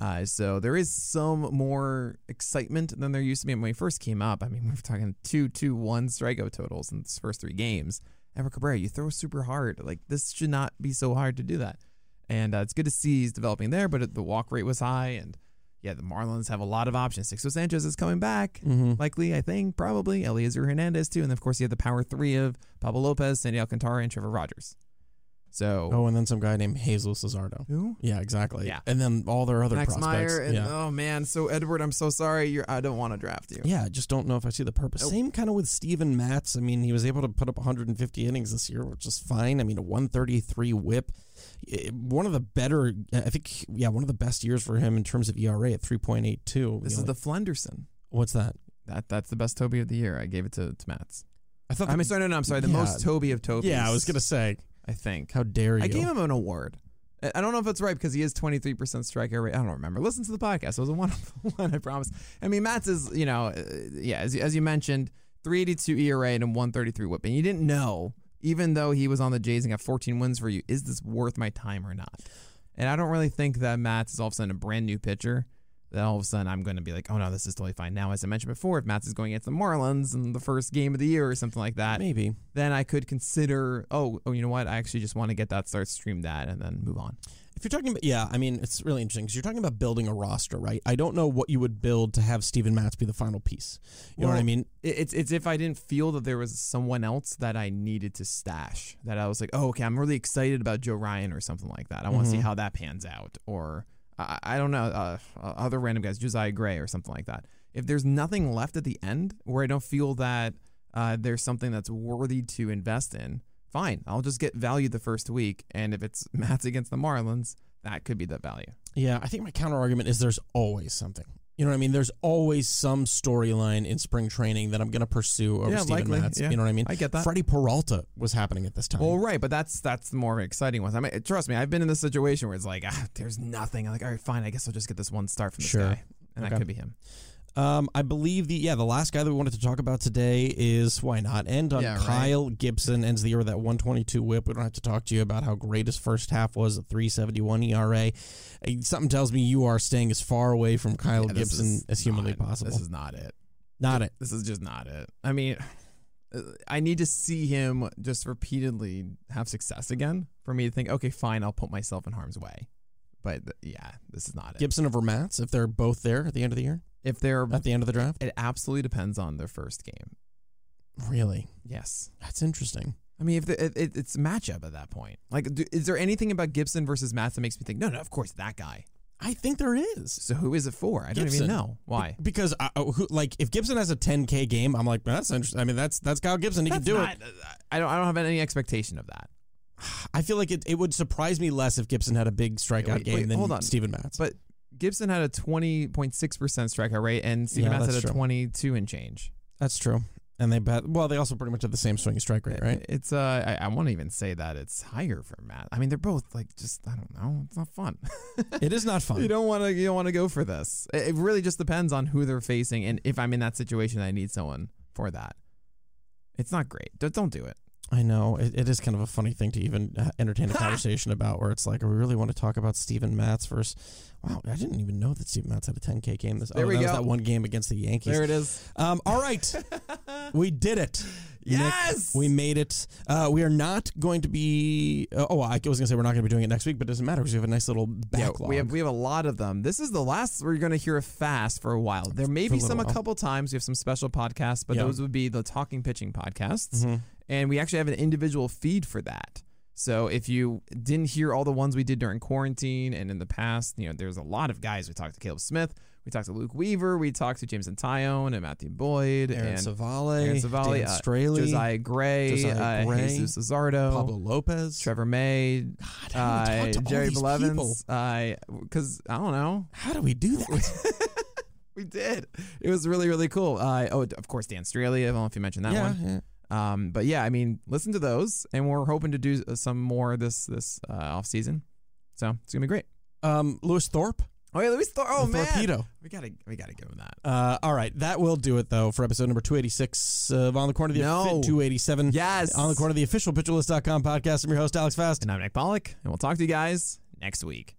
Uh, so there is some more excitement than there used to be when he first came up. I mean, we were talking two, two, one strikeout totals in his first three games. Ever Cabrera, you throw super hard. Like this should not be so hard to do that. And uh, it's good to see he's developing there, but the walk rate was high, and yeah, the Marlins have a lot of options. Sixto Sanchez is coming back Mhm. likely, I think, probably. Elieser Hernandez, too. And of course, you have the power three of Pablo Lopez, Sandy Alcantara, and Trevor Rogers. So Oh, and then some guy named Hazel Cesardo. who? Yeah, exactly. Yeah. And then all their other Max prospects. Meyer. And, yeah. Oh man. So Edward, I'm so sorry. You're. I don't want to draft you. Yeah, I just don't know if I see the purpose. Nope. Same kind of with Steven Matz. I mean, he was able to put up 150 innings this year, which is fine. I mean, a 133 whip. One of the better, I think, yeah, one of the best years for him in terms of ERA at 3.82. This You is know, the Flenderson. what's that? That that's the best Toby of the year. I gave it to to Matz. I thought. I mean, sorry, no, no, I'm sorry. The Yeah. most Toby of Toby. yeah, I was gonna say, I think. how dare you? I gave him an award. I don't know if it's right because he is 23% strikeout rate. I don't remember. Listen to the podcast. It was a [laughs] wonderful one, I promise. I mean, Matz is, you know, uh, yeah, as, you- as you mentioned, 382 ERA and a 133 whip. And you didn't know, even though he was on the Jays and got 14 wins for you, is this worth my time or not? And I don't really think that Matz is all of a sudden a brand new pitcher. That all of a sudden I'm going to be like, oh no, this is totally fine. Now, as I mentioned before, if Matz is going against the Marlins in the first game of the year or something like that, maybe. then I could consider, oh, oh, you know what? I actually just want to get that start, stream that, and then move on. If you're talking about, yeah, I mean, it's really interesting because you're talking about building a roster, right? I don't know what you would build to have Steven Matz be the final piece. You know what I mean? It's it's if I didn't feel that there was someone else that I needed to stash. That I was like, oh, okay, I'm really excited about Joe Ryan or something like that. I want to see Mhm. how that pans out, or I, I don't know, uh, uh, other random guys, Josiah Gray or something like that. If there's nothing left at the end where I don't feel that uh, there's something that's worthy to invest in, fine, I'll just get value the first week. And if it's [laughs] Matz against the Marlins, that could be the value. Yeah, I think my counter argument is there's always something. You know what I mean? There's always some storyline in spring training that I'm going to pursue over Yeah, Steven likely, Matz. yeah. You know what I mean? I get that. Freddie Peralta was happening at this time. Well, right, but that's that's the more exciting one. I mean, trust me, I've been in this situation where it's like, ah, there's nothing. I'm like, all right, fine, I guess I'll just get this one start from this Sure. guy, and Okay. that could be him. Um, I believe the yeah the last guy that we wanted to talk about today is why not end on Yeah, right. Kyle Gibson ends the year with that 122 WHIP. We don't have to talk to you about how great his first half was at 371 ERA. Uh, Something tells me you are staying as far away from Kyle Yeah, Gibson as humanly not- possible. This is not it. not it. This is just not it. I mean, uh, I need to see him just repeatedly have success again for me to think, okay, fine, I'll put myself in harm's way. But yeah, this is not it. Gibson over Matz if they're both there at the end of the year If they're, at the end of the draft. it absolutely depends on their first game. Really, Yes. that's interesting. I mean, if the, it, it- it's matchup at that point, like, do, is there anything about Gibson versus Matz that makes me think, no, no, of course that guy. I think there is. So who is it for? I don't even know why. Because I, oh, who, like if Gibson has a 10k game, I'm like that's interesting. I mean that's that's Kyle Gibson. He can do not- it. I don't. I don't have any expectation of that. [sighs] I feel like it, it would surprise me less if Gibson had a big strikeout Wait, game wait, than hold on. Steven Matz. But Gibson had a twenty point six percent strikeout rate, and Steven Yeah, Matz that's had a true. twenty two and change. that's true. And they bet well. They also pretty much have the same swing strike rate, right? It's uh. I, I won't even say that it's higher for Matt. I mean, they're both like just. I don't know. It's not fun. it is not fun. [laughs] you don't want to. You don't want to go for this. It, it really just depends on who they're facing, and if I'm in that situation, I need someone for that. It's not great. Don't, don't do it. I know it, it is kind of a funny thing to even uh, entertain a conversation [laughs] about, where it's like, we really want to talk about Steven Matz versus. Wow, I didn't even know that Steven Matz had a 10k game. This There oh, we that was go. that one game against the Yankees. There it is. Um, all right, [laughs] we did it. Nick. Yes! we made it. Uh, we are not going to be. Uh, oh, I was going to say we're not going to be doing it next week, but it doesn't matter because we have a nice little Yeah, backlog. we have we have a lot of them. This is the last we're going to hear fast for a while. There may For be some little a couple times. We have some special podcasts, but Yeah. those would be the talking pitching podcasts, Mhm. And we actually have an individual feed for that. So if you didn't hear all the ones we did during quarantine and in the past, you know, there's a lot of guys. We talked to Caleb Smith, we talked to Luke Weaver, we talked to Jameson Taillon and Matthew Boyd Aaron and Civale, Aaron Civale, Dan uh, Straily, Josiah Gray, Josiah uh, Gray, Jesus Luzardo, Pablo Lopez, Trevor May, God, how do we uh, Jerry Blevins. because I don't know. How do we do that? [laughs] We did. It was really really cool. Uh, oh, of course, Dan Straily. I don't know if you mentioned that yeah, one. yeah. Um, but yeah, I mean, listen to those, and we're hoping to do uh, some more this this uh, off season. So it's gonna be great. Um, Lewis Thorpe. Oh yeah, Luis Thorpe. Oh the man, Torpedo. we gotta we gotta give him that. Uh, all right, that will do it though for episode number 286 of On the Corner of the No. 287. Yes, On the Corner of the official pitcherlist.com podcast. I'm your host, Alex Fast. And I'm Nick Pollack, and we'll talk to you guys next week.